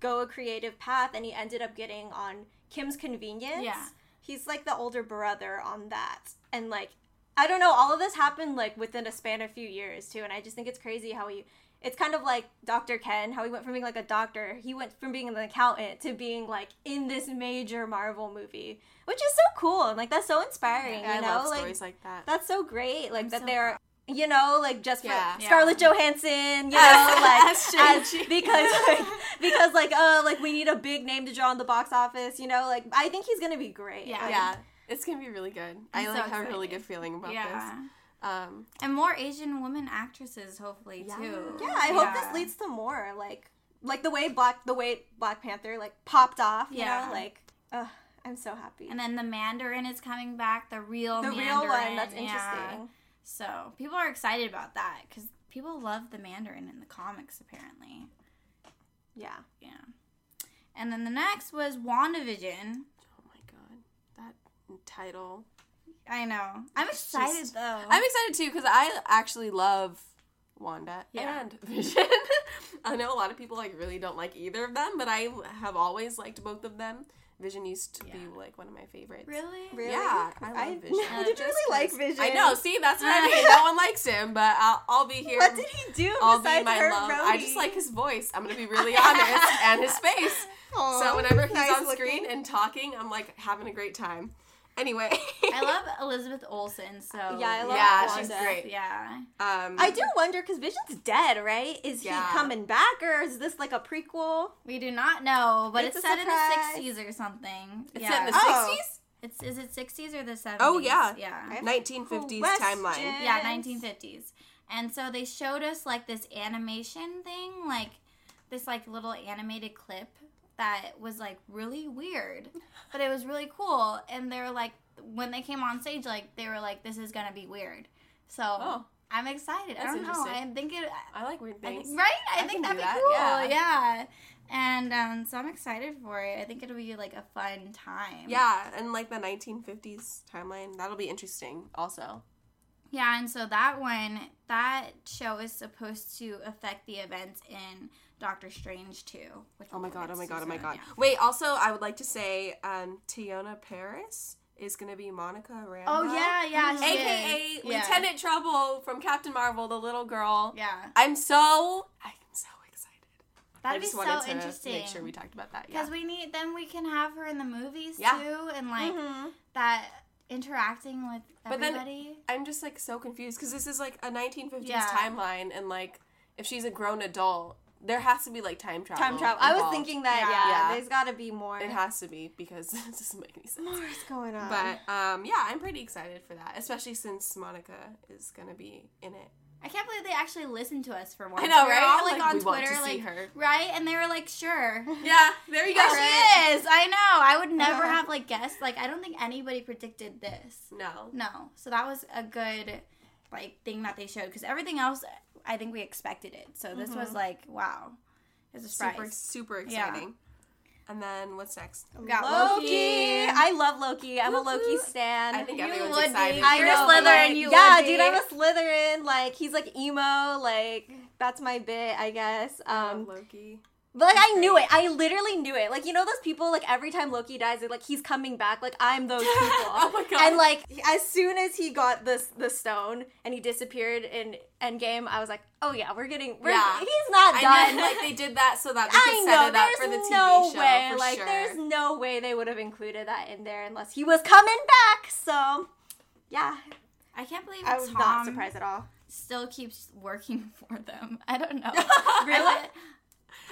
go a creative path and he ended up getting on Kim's Convenience. Yeah. he's like the older brother on that. And like I don't know all of this happened like within a span of a few years too and I just think it's crazy how he it's kind of like Dr. Ken, how he went from being like a doctor, he went from being an accountant to being like in this major Marvel movie, which is so cool and like that's so inspiring. Yeah, I know, love like stories like that. that's so great. Like I'm that so they're you know like just for Yeah. Scarlett Johansson, you know, like As as, because like, because like uh like we need a big name to draw in the box office. You know, like I think he's gonna be great. Yeah. Like, yeah, it's gonna be really good. I I'm like so have a really good feeling about yeah. this. Um, And more Asian women actresses, hopefully Yeah. too. Yeah, I hope Yeah. this leads to more like like the way Black the way Black Panther like popped off. You Yeah. know, like uh, I'm so happy. And then the Mandarin is coming back, the real the Mandarin. real one that's yeah. interesting. So people are excited about that because people love the Mandarin in the comics, apparently. Yeah. Yeah. And then the next was WandaVision. oh my god, that title. I know. I'm excited just- though. I'm excited too because I actually love Wanda Yeah. and Vision. I know a lot of people like really don't like either of them, but I have always liked both of them. Vision used to be like one of my favorites. really? Really? Yeah, I love Vision. I didn't Just really like Vision. I know. See, that's what I mean. No one likes him, but I'll, I'll be here. What did he do I'll be my hurt love. Rhodey? I just like his voice. I'm gonna be really honest, and his face. Aw, so whenever he's nice on screen and talking, I'm like having a great time. Anyway, I love Elizabeth Olsen. So Yeah, I love Yeah, Wanda. she's great. Yeah. Um, I do wonder because Vision's dead, right? Is Yeah. he coming back or is this like a prequel? We do not know, but It's it's, a set in the 60s or something. It's yeah. set in the Oh. 60s, It's is it 60s or the 70s? Oh, yeah. Yeah. 1950s timeline. Yeah, 1950s. And so they showed us like this animation thing, like this like little animated clip that was like really weird, but it was really cool. And they were like, when they came on stage, like they were like, this is gonna be weird. So Oh, I'm excited. I don't know. I think it. I like weird I things. think, right? I, I think that'd be that, cool. yeah. Yeah. And um, so I'm excited for it. I think it'll be like a fun time. Yeah, and like the 1950s timeline, that'll be interesting. Also, Yeah, and so that one, that show is supposed to affect the events in Doctor Strange too. which oh my we'll god, oh my to god, oh my god. yeah. Wait, also, I would like to say, um, Teyonah Parris is gonna be Monica Rambeau. Oh yeah, yeah, she aka is. Yeah. Lieutenant Trouble from Captain Marvel, the little girl. Yeah, I'm so, I'm so excited. I that'd be just so wanted to interesting. make sure we talked about that. Yeah. because we need then we can have her in the movies Yeah. too, and like Mhm. that interacting with But then- everybody. I'm just like so confused because this is like a 1950s Yeah. timeline, and like if she's a grown adult, there has to be like time travel. Time travel. I was thinking that. Yeah. Yeah, Yeah. there's got to be more. It has to be because it doesn't make any sense. more is going on. But um, yeah, I'm pretty excited for that, especially since Monica is gonna be in it. I can't believe they actually listened to us for once. I know, right? all like, like, on Twitter, like her. right, and they were like, "Sure." Yeah, there you go. There she is. I know. I would never Uh-huh. have like guessed. Like, I don't think anybody predicted this. No. No. So that was a good like thing that they showed because everything else, I think we expected it. So this was like, wow, it's a surprise. Super, super Yeah. Exciting. And then what's next? We got Loki. Loki. I love Loki. I'm a Woo-hoo. Loki stan. I think You everyone's would be. excited. I You're know, a Slytherin, like- you yeah, would dude, be. I'm a Slytherin. Like he's like emo. Like that's my bit, I guess. I Um, love Loki. But like I knew it. I literally knew it. Like you know those people. Like every time Loki dies, they're like he's coming back. Like I'm those people. oh my god. And like as soon as he got this the stone and he disappeared in Endgame, I was like, oh yeah, we're getting. We're, Yeah. He's not I done. know, like they did that so that they could I set know. it up for the TV no show way. for like sure. there's no way they would have included that in there unless he was coming back. So yeah, I can't believe I was Tom not surprised at all. still keeps working for them. I don't know. Really? I,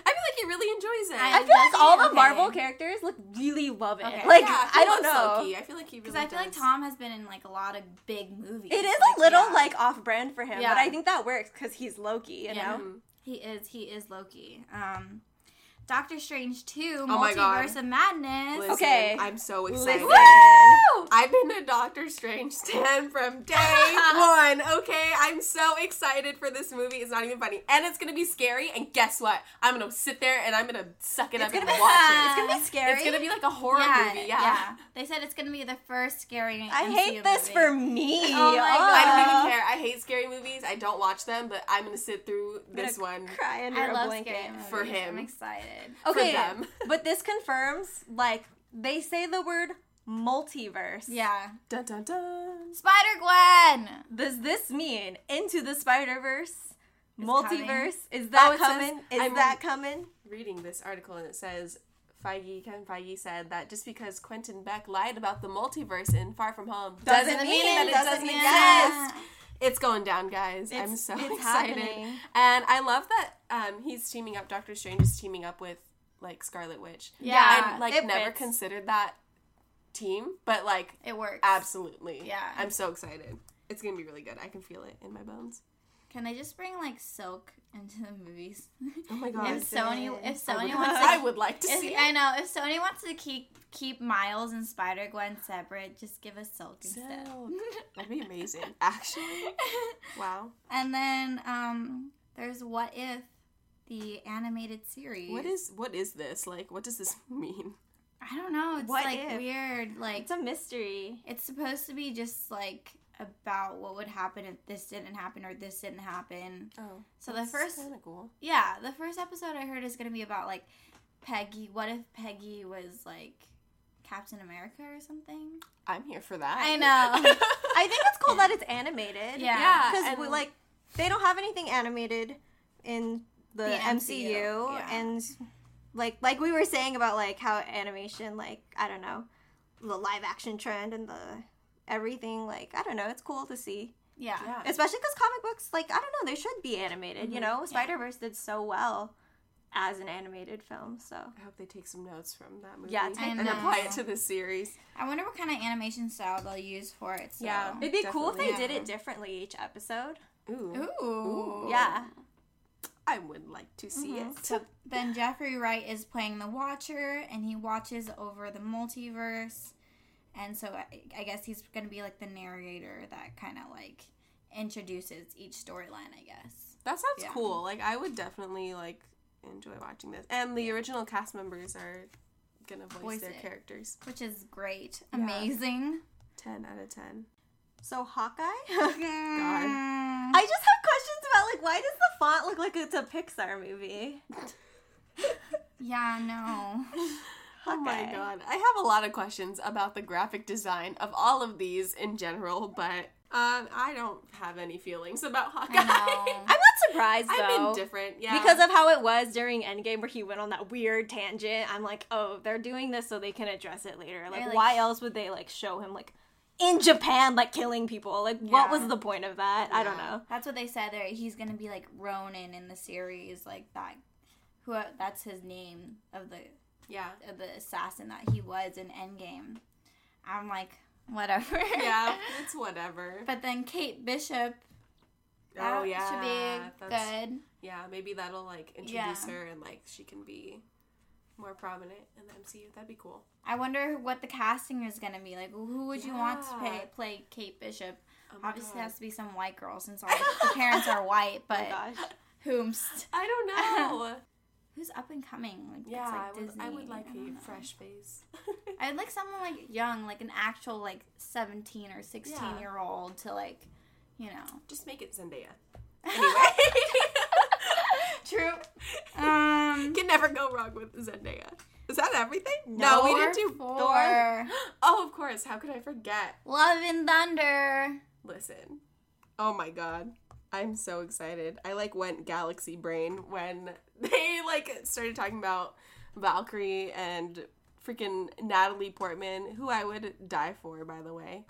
I feel like he really enjoys it. I- I feel like all the Okay. Marvel characters look really love it. Okay. Like Yeah, he I don't know. Loki. I feel like he really because I feel like. Tom has been in like a lot of big movies. It is Like, a little yeah. like off-brand for him, Yeah. but I think that works because he's Loki. You Yeah. know. Mhm. he is. He is Loki. Um, Doctor Strange two, Oh my God. Multiverse of Madness. Listen, Okay. I'm so excited. Woo! I've been a Doctor Strange stan from day one. Okay, I'm so excited for this movie. It's not even funny, and it's gonna be scary. And guess what? I'm gonna sit there and I'm gonna suck it It's up gonna and be watch it's it. It's gonna be scary. It's gonna be like a horror yeah, movie. Yeah. They said it's gonna be the first scary. I MCU hate this movie. for me. Oh my God. I don't even care. I hate scary movies. I don't watch them, but I'm gonna sit through I'm this one Cry under I a love blanket. scary movies. For him. I'm excited. Okay, for them. but this confirms like they say the word multiverse. Yeah, Dun dun dun. Spider Gwen. Does this mean into the Spider Verse? Is Multiverse? Is that Oh, it says- coming? Is I'm- that coming? Reading this article and it says Feige, Kevin Feige said that just because Quentin Beck lied about the multiverse in Far From Home doesn't, Doesn't mean, mean- that it doesn't doesn't, exist. Yeah. It's going down, guys. I'm so it's excited. happening. And I love that um, he's teaming up. Doctor Strange is teaming up with like Scarlet Witch. Yeah, I like never fits. considered that team, but like It works. absolutely. Yeah. I'm so excited. It's gonna be really good. I can feel it in my bones. Can they just bring like Silk into the movies? Oh my god. if Sony, if I Sony would, wants to, I would like to if- see I know if Sony wants to keep keep Miles and Spider Gwen separate, just give us Silk instead. Silk. That'd be amazing. Actually, wow. and then um, there's What If, the animated series. What is what is this? Like, what does this mean? I don't know. It's What like if? weird. Like It's a mystery. it's supposed to be just like about what would happen if this didn't happen or this didn't happen. Oh, So the first kind of cool. Yeah, the first episode I heard is gonna be about like Peggy. What if Peggy was like Captain America or something? I'm here for that. I know. I think it's cool that it's animated. Yeah. Yeah, because and- like they don't have anything animated in the, The MCU, MCU, yeah. and like like we were saying about like how animation like I don't know the live action trend and the everything like I don't know it's cool to see Yeah. Yeah. especially because comic books like I don't know they should be animated you Mhm. know Spider Verse did so well as an animated film so I hope they take some notes from that movie. Yeah, take and apply it to the series. I wonder what kind of animation style they'll use for it. So. Yeah. it'd be cool if they Definitely. did it differently each episode Ooh. Ooh. yeah I would like to see Mhm. it. So then Jeffrey Wright is playing the Watcher, and he watches over the multiverse, and so I, I guess he's gonna be like the narrator that kind of like introduces each storyline. I guess. That sounds Yeah. cool. Like I would definitely like enjoy watching this. And the original cast members are gonna voice, Voice their it. characters. which is great, Yeah. amazing. Ten out of ten. so Hawkeye mm. God. I just have questions about like why does the font look like it's a Pixar movie? Yeah, no. Oh my god. I have a lot of questions about the graphic design of all of these in general, but um, I don't have any feelings about Hawkeye. I'm not surprised though. I'm though. indifferent, yeah. Because of how it was during Endgame where he went on that weird tangent. I'm like, oh, they're doing this so they can address it later. Like, like- why else would they like show him like in Japan like killing people? Like what was the point of that? I don't know. That's what they said there. He's gonna be like Ronin in the series, like that. who that's his name of the Yeah. the assassin that he was in Endgame. I'm like, whatever. Yeah, it's whatever. but then Kate Bishop. Oh yeah. should be That's- good. Yeah, maybe that'll like introduce Yeah. her and like she can be more prominent in the MCU. That'd be cool. I wonder what the casting is gonna be like. Who would you want to play, play Kate Bishop? Oh Obviously, it God. has to be some white girl since all the parents are oh white. Oh But my gosh. whomst? I don't know. Who's up and coming? Like, yeah, like I, would, I would like don't a know. fresh face. I'd like someone like young, like an actual like seventeen or sixteen Yeah. year old to like, you know. Just make it Zendaya. Anyway. True. Um. Can never go wrong with Zendaya. Is that everything? No, we didn't do Thor. Thor. Oh, of course. How could I forget? Love and Thunder. Listen. Oh my god. I'm so excited. I like went galaxy brain when they like started talking about Valkyrie and freaking Natalie Portman, who I would die for, by the way.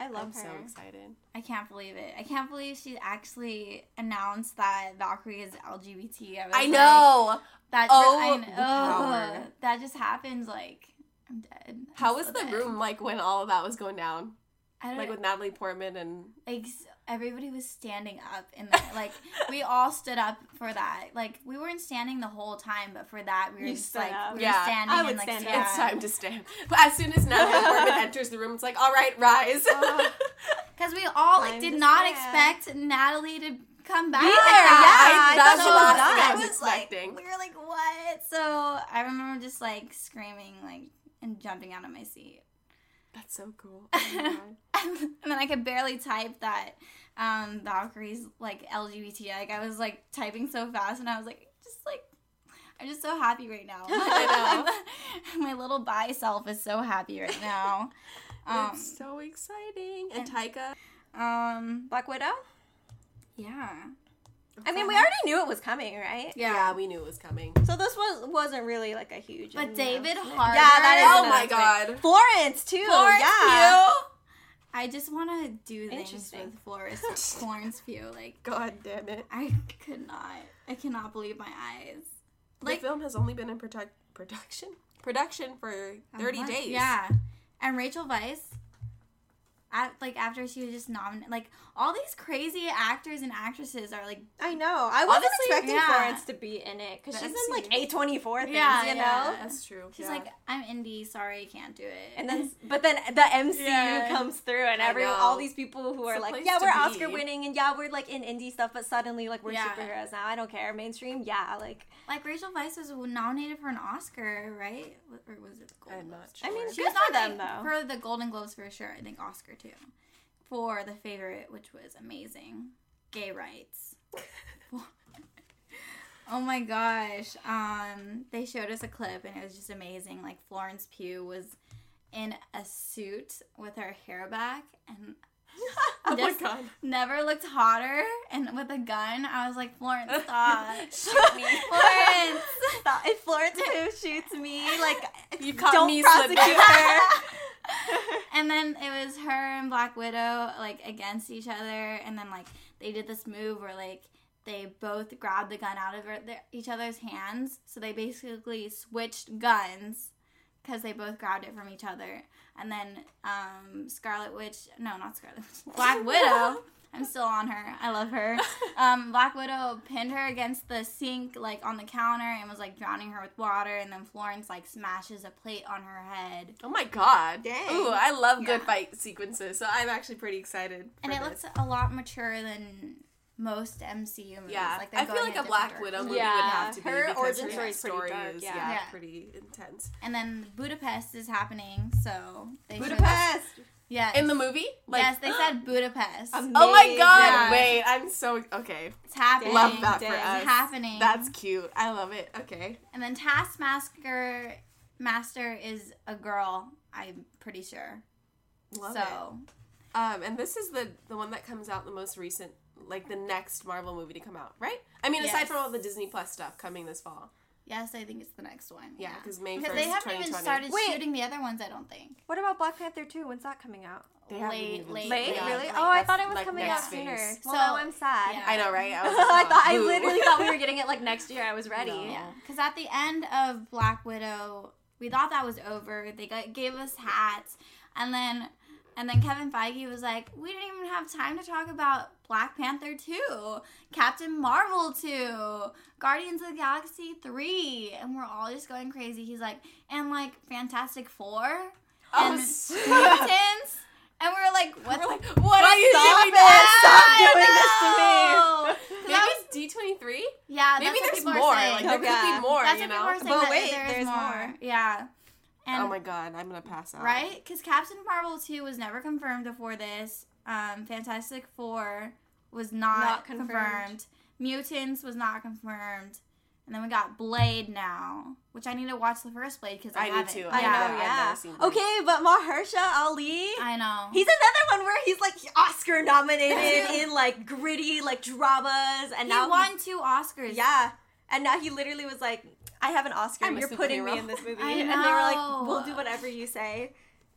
I love I'm her. so excited. I can't believe it. I can't believe she actually announced that Valkyrie is LGBT. was I like, know. that. Oh, I know. Uh, that just happens. Like I'm dead. I'm How was the dead. room like when all of that was going down? I Like with Natalie Portman and like everybody was standing up in there. Like we all stood up for that. Like we weren't standing the whole time, but for that we were You just like up. we were Yeah, standing I would and like stand up. it's time to stand. But as soon as Natalie Portman enters the room, it's like, all right, rise. Because we all like did not stand. expect Natalie to come back. Be like yeah, I that's thought the she was last done. thing I I was was like, we were like, what? So I remember just like screaming, like, and jumping out of my seat. That's so cool. Oh my God. and then I could barely type that um, Valkyrie's like LGBT. Like I was like typing so fast, and I was like, just like, I'm just so happy right now. My little bi self is so happy right now. Um, it's so exciting. And and- Taika. um, Black Widow? yeah, I mean, we already knew it was coming, right? Yeah. yeah. we knew it was coming. So this was wasn't really like a huge. But David. Harbour. Yeah, that is. Oh my announcement. God. Florence too. Florence yeah. Pugh. I just want to do things with Florence Florence Pugh. Like God damn it. I could not. I cannot believe my eyes. Like the film has only been in produc- production production for 30 days. Yeah. And Rachel Weisz, at, like after she was just nominated, like all these crazy actors and actresses are like, I know. I wasn't Honestly, expecting yeah. Florence to be in it because she's in like A twenty four things, Yeah, you know. yeah. That's true. she's yeah. like, I'm indie, sorry, can't do it. And then, but then the MCU Yeah. comes through, and I every all these people who It's are like, yeah, we're be." Oscar winning, and yeah, we're like in indie stuff, but suddenly like we're Yeah. superheroes now. I don't care. Mainstream, yeah, like like Rachel Weisz was nominated for an Oscar, right? Or was it the Golden I'm not Globes? I mean, She good was for them nominated though. for the Golden Globes for sure. I think Oscar too, for the favorite, which was amazing, gay rights. oh my gosh! Um, they showed us a clip and it was just amazing. Like Florence Pugh was in a suit with her hair back and oh my god. never looked hotter. And with a gun, I was like, Florence, stop, shoot me, Florence. Stop. If Florence Pugh shoots me, like You caught don't me prosecute her. and then it was her and Black Widow like against each other, and then like they did this move where like they both grabbed the gun out of each other's hands, so they basically switched guns because they both grabbed it from each other, and then um, Scarlet Witch, no, not Scarlet Witch, Black Widow. I'm still on her. I love her. Um, Black Widow pinned her against the sink, like on the counter, and was like drowning her with water. And then Florence like smashes a plate on her head. Oh my god. Dang. Ooh, I love good fight sequences, so I'm actually pretty excited. And it this. looks a lot mature than most MCU movies. Yeah, like they're I feel like a a Black Widow direction. movie would have to be her because origin her story is story dark, is yeah. yeah, Yeah. pretty intense. And then Budapest is happening, so they showed- Budapest. Yes. In the movie, like yes, they said Budapest. Um, Oh my god! Yeah. Wait, I'm so okay. it's happening. Love that for us. It's happening. That's cute. I love it. Okay. and then Taskmaster Master is a girl. I'm pretty sure. Love so it. Um, and this is the the one that comes out the most recent, like the next Marvel movie to come out, right? I mean, aside from all the Disney Plus stuff coming this fall. Yes, I think it's the next one. Yeah, because May because first, they haven't twenty even twenty. started Wait. shooting the other ones. I don't think. What about Black Panther 2? When's that coming out? They haven't late, late, Late? yeah, really? late. Oh, I thought it was like, coming out sooner. phase. Well, So- now I'm sad. yeah. I know, right? I, was like, I thought I literally thought we were getting it like next year. I was ready. No. Yeah, because at the end of Black Widow, we thought that was over. They got, gave us hats, and then and then Kevin Feige was like, "We didn't even have time to talk about Black Panther two, Captain Marvel two, Guardians of the Galaxy three, and we're all just going crazy." He's like, "And like Fantastic Four Oh, and s- mutants." And we were like, what? We're like, what are you doing? it! now? Stop I doing this to me. me. 'Cause Maybe that was- it's D twenty three. yeah, Maybe that's there's people are more. saying. Like there Oh, could yeah. be more. That's you know. But that wait, there's, there's more. more. Yeah. Oh and oh my god, I'm gonna pass out. right? Because Captain Marvel 2 was never confirmed before this. Um, Fantastic Four was not, Not confirmed. confirmed. Mutants was not confirmed. And then we got Blade now, which I need to watch the first Blade because I, I do haven't. too. I Yeah. know, I've yeah. never seen Okay, but Mahershala Ali. I know. He's another one where he's like Oscar nominated in like gritty like dramas, and he now won two Oscars. Yeah, and now he literally was like, "I have an Oscar. I'm You're putting me in this movie," I and they were like, "We'll do whatever you say."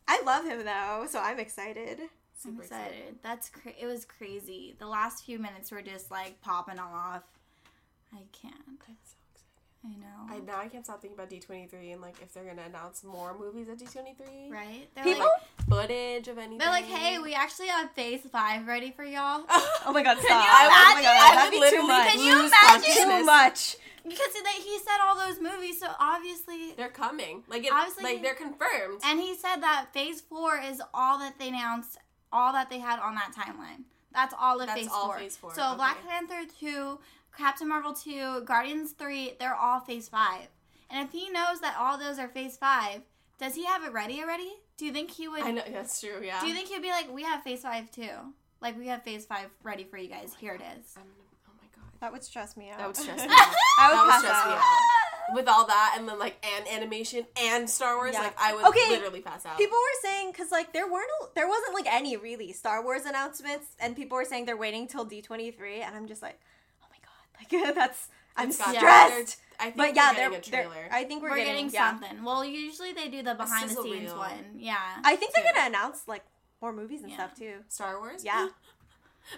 I love him though, so I'm excited. I'm Super excited. That's cra- it was crazy. The last few minutes were just like popping off. I can't. I'm so excited. I know. I now I can't stop thinking about D twenty three and like if they're gonna announce more movies at D twenty three. right? They're People. like, Footage of anything. they're like, hey, we actually have Phase Five ready for y'all. Oh my god, stop! you oh my imagine? god, I that'd be too much. Can you imagine? Too much. Because they, he said all those movies, so obviously. They're coming. Like it, Obviously- like they're confirmed. And he said that Phase Four is all that they announced, all that they had on that timeline. That's all of That's Phase all Four. Phase Four, So okay. Black Panther two, Captain Marvel two, Guardians three, they're all Phase Five. And if he knows that all those are Phase Five, does he have it ready already? Do you think he would? I know that's true. Yeah. Do you think he'd be like, we have Phase Five too? Like we have Phase Five ready for you guys. Oh Here it is. I'm, oh my god. That would stress me out. That would stress me out. I would That would pass stress me out. Out. With all that and then like and animation and Star Wars, Yeah. like I would Okay, literally pass out. People were saying because like there weren't a- there wasn't like any really Star Wars announcements, and people were saying they're waiting till D twenty three, and I'm just like, oh my god, like that's I'm It's got- stressed. I think but yeah, we're they're, getting a they're- I think we're, We're, getting, yeah. something. Well, usually they do the behind the scenes reel. one. Yeah. I think they're gonna announce like more movies and Yeah. stuff too. Star Wars. Yeah,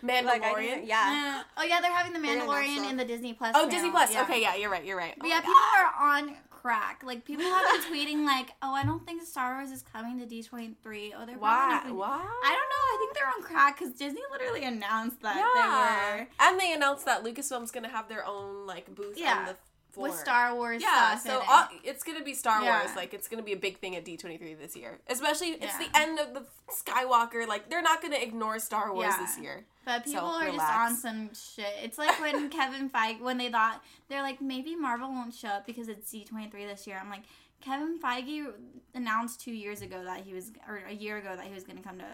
Mandalorian. like think, yeah. Uh, oh yeah, they're having the They're gonna announce Mandalorian in the Disney Plus. oh, channel. Disney Plus. Yeah. Okay, yeah, you're right. You're right. But Oh yeah, my people are on crack. Like people have been tweeting like, "Oh, I don't think Star Wars is coming to D twenty three. Oh, they're God. probably Why? not gonna- Why? I don't know. I think they're on crack because Disney literally announced that Yeah. they were And they announced that Lucasfilm's gonna have their own like booth Yeah. on the with Star Wars. Yeah, so it. uh, it's gonna be Star Yeah. Wars. Like it's gonna be a big thing at D twenty three this year. Especially it's Yeah. the end of the Skywalker. Like they're not gonna ignore Star Wars Yeah. this year. But people So, are relax. just on some shit. It's like when Kevin Feige, when they thought, they're like, maybe Marvel won't show up because it's D23 this year. I'm like, Kevin Feige announced two years ago that he was, or a year ago that he was going to come to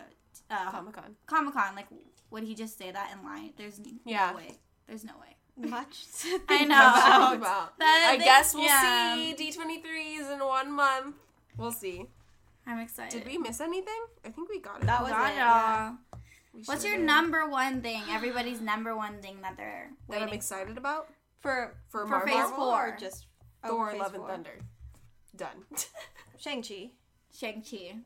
uh, Comic Con. Comic Con. Like, would he just say that in line? There's no way. There's no way. Much. to think I know. about. About. That- I they- guess we'll yeah. see D twenty threes in one month. We'll see. I'm excited. Did we miss anything? I think we got it. That was Got it, it yeah. all. We What's your should've. number one thing? Everybody's number one thing that they're that I'm waiting excited about for for, For Marvel? Phase four. or just oh, Thor: Phase Love and. Thunder. Done. Shang Chi, Shang-Chi.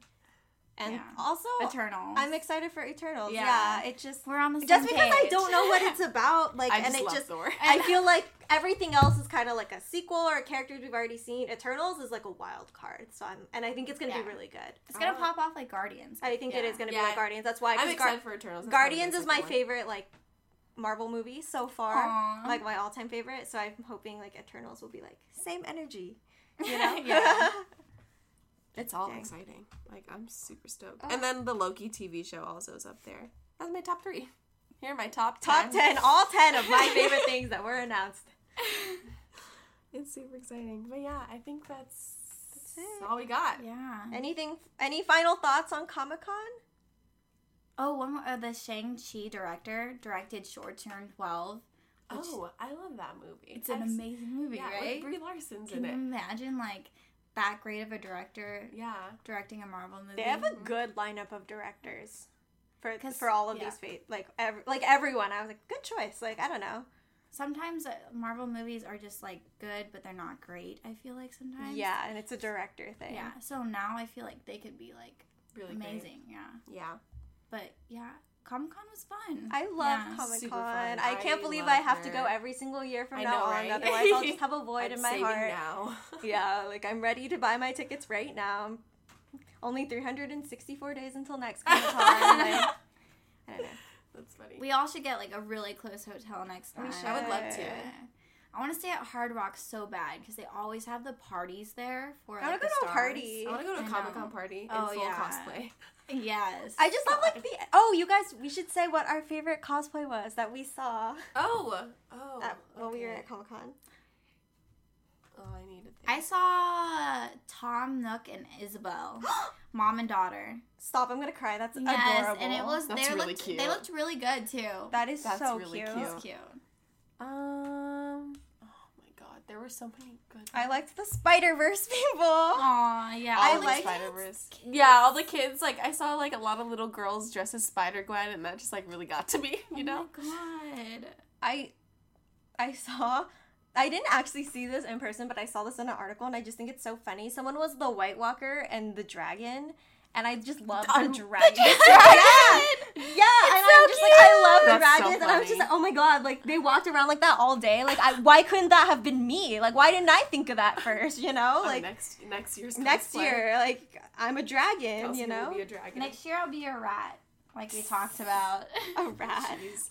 And Yeah. also Eternals. I'm excited for Eternals. Yeah. Yeah, it just We're on the same just because I don't know what it's about, like, I and just it just Thor. I feel like everything else is kind of like a sequel or a characters we've already seen. Eternals is like a wild card, so I'm and I think it's gonna Yeah. be really good. It's gonna Oh. pop off like Guardians. I think it Yeah. is gonna Yeah. be like Guardians. That's why I'm 'cause Gar- excited for Eternals. That's Guardians is my one. favorite like Marvel movie so far, Aw. like my all time favorite. So I'm hoping like Eternals will be like same energy, you know? Yeah. It's all Dang. exciting. Like I'm super stoked. Oh. And then the Loki TV show also is up there. That's my top three. Here are my top Top 10. ten, all ten of my favorite things that were announced. It's super exciting. But yeah, I think that's, That's it. all we got. Yeah. Anything? Any final thoughts on Comic Con? Oh, one more. Uh, the Shang Chi director directed Short Term Twelve. which- Oh, I love that movie. it's an I've amazing movie, yeah, right? With Brie Larson's Can in you it. imagine like that great of a director Yeah. directing a Marvel movie? They have a good lineup of directors for for all of yeah. these fa- like ev- like everyone. I was like, good choice. Like I don't know. sometimes uh, Marvel movies are just like good, but they're not great. I feel like sometimes. Yeah, and it's a director thing. Yeah. So now I feel like they could be like Really great. amazing. Yeah. Yeah. But yeah, Comic Con was fun. I love Yeah. Comic Con. I can't I believe I have to go every single year from I now know, on. right? Otherwise, I'll just have a void I'm in my heart. now. Yeah, like I'm ready to buy my tickets right now. Only 364 days until next Comic Con. like, I don't know. That's funny. we all should get like a really close hotel next We time. should. I would love to. Yeah. I want to stay at Hard Rock so bad because they always have the parties there for I wanna go to a party. I want to go to a Comic Con party in Oh, full yeah. cosplay. Yes. I just love like the. Oh, you guys, we should say what our favorite cosplay was that we saw Oh, oh. at, when we were at Comic Con. Oh, I need to think. I saw Tom Nook and Isabelle, mom and daughter. Stop! I'm gonna cry. That's Yes, adorable. and it was That's they really looked cute. they looked really good too. That is That's so really cute. cute. It was cute. Um. There were so many good. I liked the Spider Verse people. Aw, yeah. I all the like- Spider Verse. Yeah, all the kids. Like I saw like a lot of little girls dressed as Spider Gwen, and that just like really got to me. You know. Oh my god. I I saw I didn't actually see this in person, but I saw this in an article and I just think it's so funny. Someone was the White Walker and the dragon, and I just love Um, the the dragon. dragon! Yeah, yeah, and so I'm just like I love That's so dragons, and I was just like, oh my god, like they walked around like that all day. Like, I, why couldn't that have been me? Like, why didn't I think of that first? You know, Oh, like next next year's next cosplay. year, like I'm a dragon. Kelsey you will know, be a dragon. Next year I'll be a rat, like we talked about. a rat. Jeez.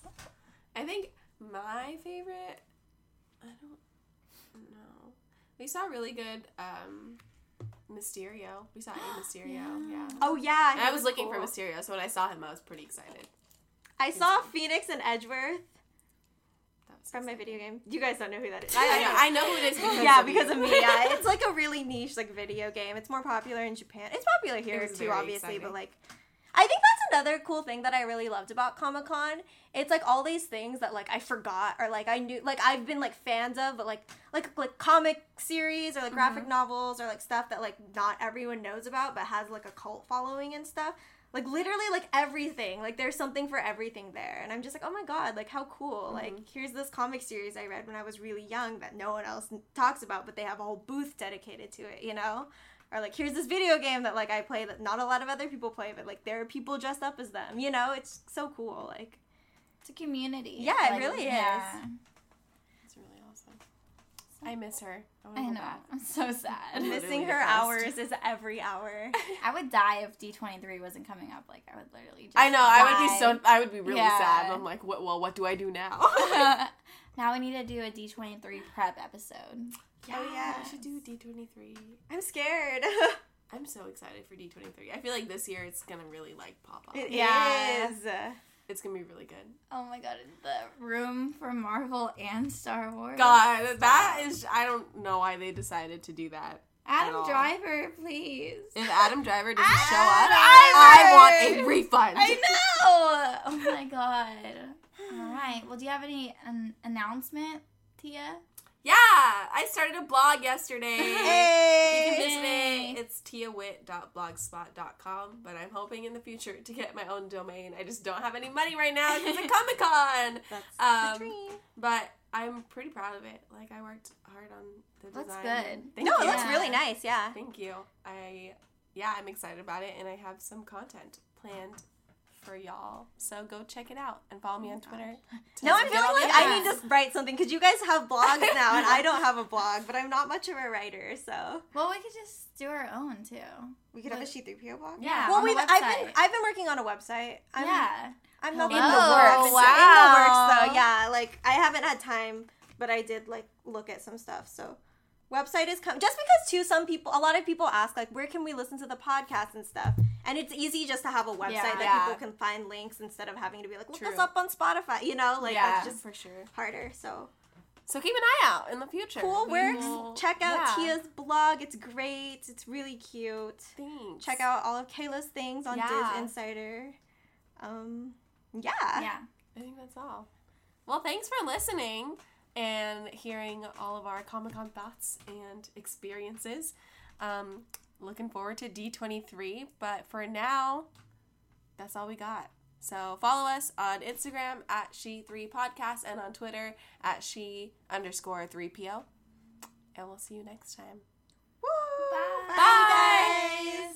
I think my favorite. I don't know. We saw really good um, Mysterio. We saw a Mysterio. Yeah. Oh yeah, And he I was looking cool. for Mysterio, so when I saw him, I was pretty excited. I saw Phoenix and Edgeworth from my video game. You guys don't know who that is. I, know, I know who it is because yeah, of because of me. Yeah, it's like a really niche like video game. It's more popular in Japan. It's popular here was too, obviously, exciting. but like. I think that's another cool thing that I really loved about Comic Con. It's like all these things that like I forgot or like I knew like I've been like fans of, but like like like comic series or like graphic mm-hmm. novels or like stuff that like not everyone knows about but has like a cult following and stuff. Like literally like everything. Like there's something for everything there. And I'm just like, "Oh my god, like how cool. Mm-hmm. Like here's this comic series I read when I was really young that no one else talks about, but they have a whole booth dedicated to it, you know?" Or like here's this video game that like I play that not a lot of other people play, but like there are people dressed up as them. You know, it's so cool. Like It's a community. Yeah, it really is. Awesome. I miss her. wanna I know. back. I'm so sad. Missing her hours is every hour. I would die if D23 wasn't coming up. Like I would literally. Just I know. I would be so. I would be really Yeah. sad. I'm like, what? Well, what do I do now? now we need to do a D23 prep episode. Oh, yeah. we should do D23. I'm scared. I'm so excited for D23. I feel like this year it's gonna really like pop off. It Yeah. is. It's gonna be really good. Oh my god, the room for Marvel and Star Wars. God, that is. I don't know why they decided to do that. Adam. Driver, please. If Adam Driver doesn't show Adam up, I want a refund. I know. Oh my god. All right. Well, do you have any an announcement, Tia? Yeah, I started a blog yesterday. You can visit it. It's tiawit.blogspot.com, but I'm hoping in the future to get my own domain. I just don't have any money right now because of Comic Con. That's Um, the dream. But I'm pretty proud of it. Like I worked hard on the Looks design. good. Thank No, you. it looks really nice. Yeah. Thank you. I yeah, I'm excited about it and I have some content planned for y'all. So go check it out and follow me on oh Twitter. to No, I'm feeling like I need to write something because you guys have blogs now and I don't have a blog, but I'm not much of a writer, so Well, we could just do our own too. we could have a What? She3PO blog. Yeah. Well, we've I've been. I've been working on a website. I'm, yeah. I'm not Hello. in the works. Oh, In the works though. Yeah, like I haven't had time, but I did like look at some stuff. So website is coming. Just because too, some people, a lot of people ask like, where can we listen to the podcast and stuff. And it's easy just to have a website Yeah. that Yeah. people can find links instead of having to be like, look True. us up on Spotify. You know, like yeah, that's just for sure. harder. So So keep an eye out in the future. cool We works. will- Check out yeah. Tia's blog. It's great. It's really cute. Thanks. Check out all of Kayla's things on Yeah. DisInsider. Um, yeah. Yeah. I think that's all. Well, thanks for listening and hearing all of our Comic Con thoughts and experiences. Um, looking forward to D23, but for now, that's all we got. So follow us on Instagram at she3podcast and on Twitter at she underscore 3po. And we'll see you next time. Woo! Bye. Bye.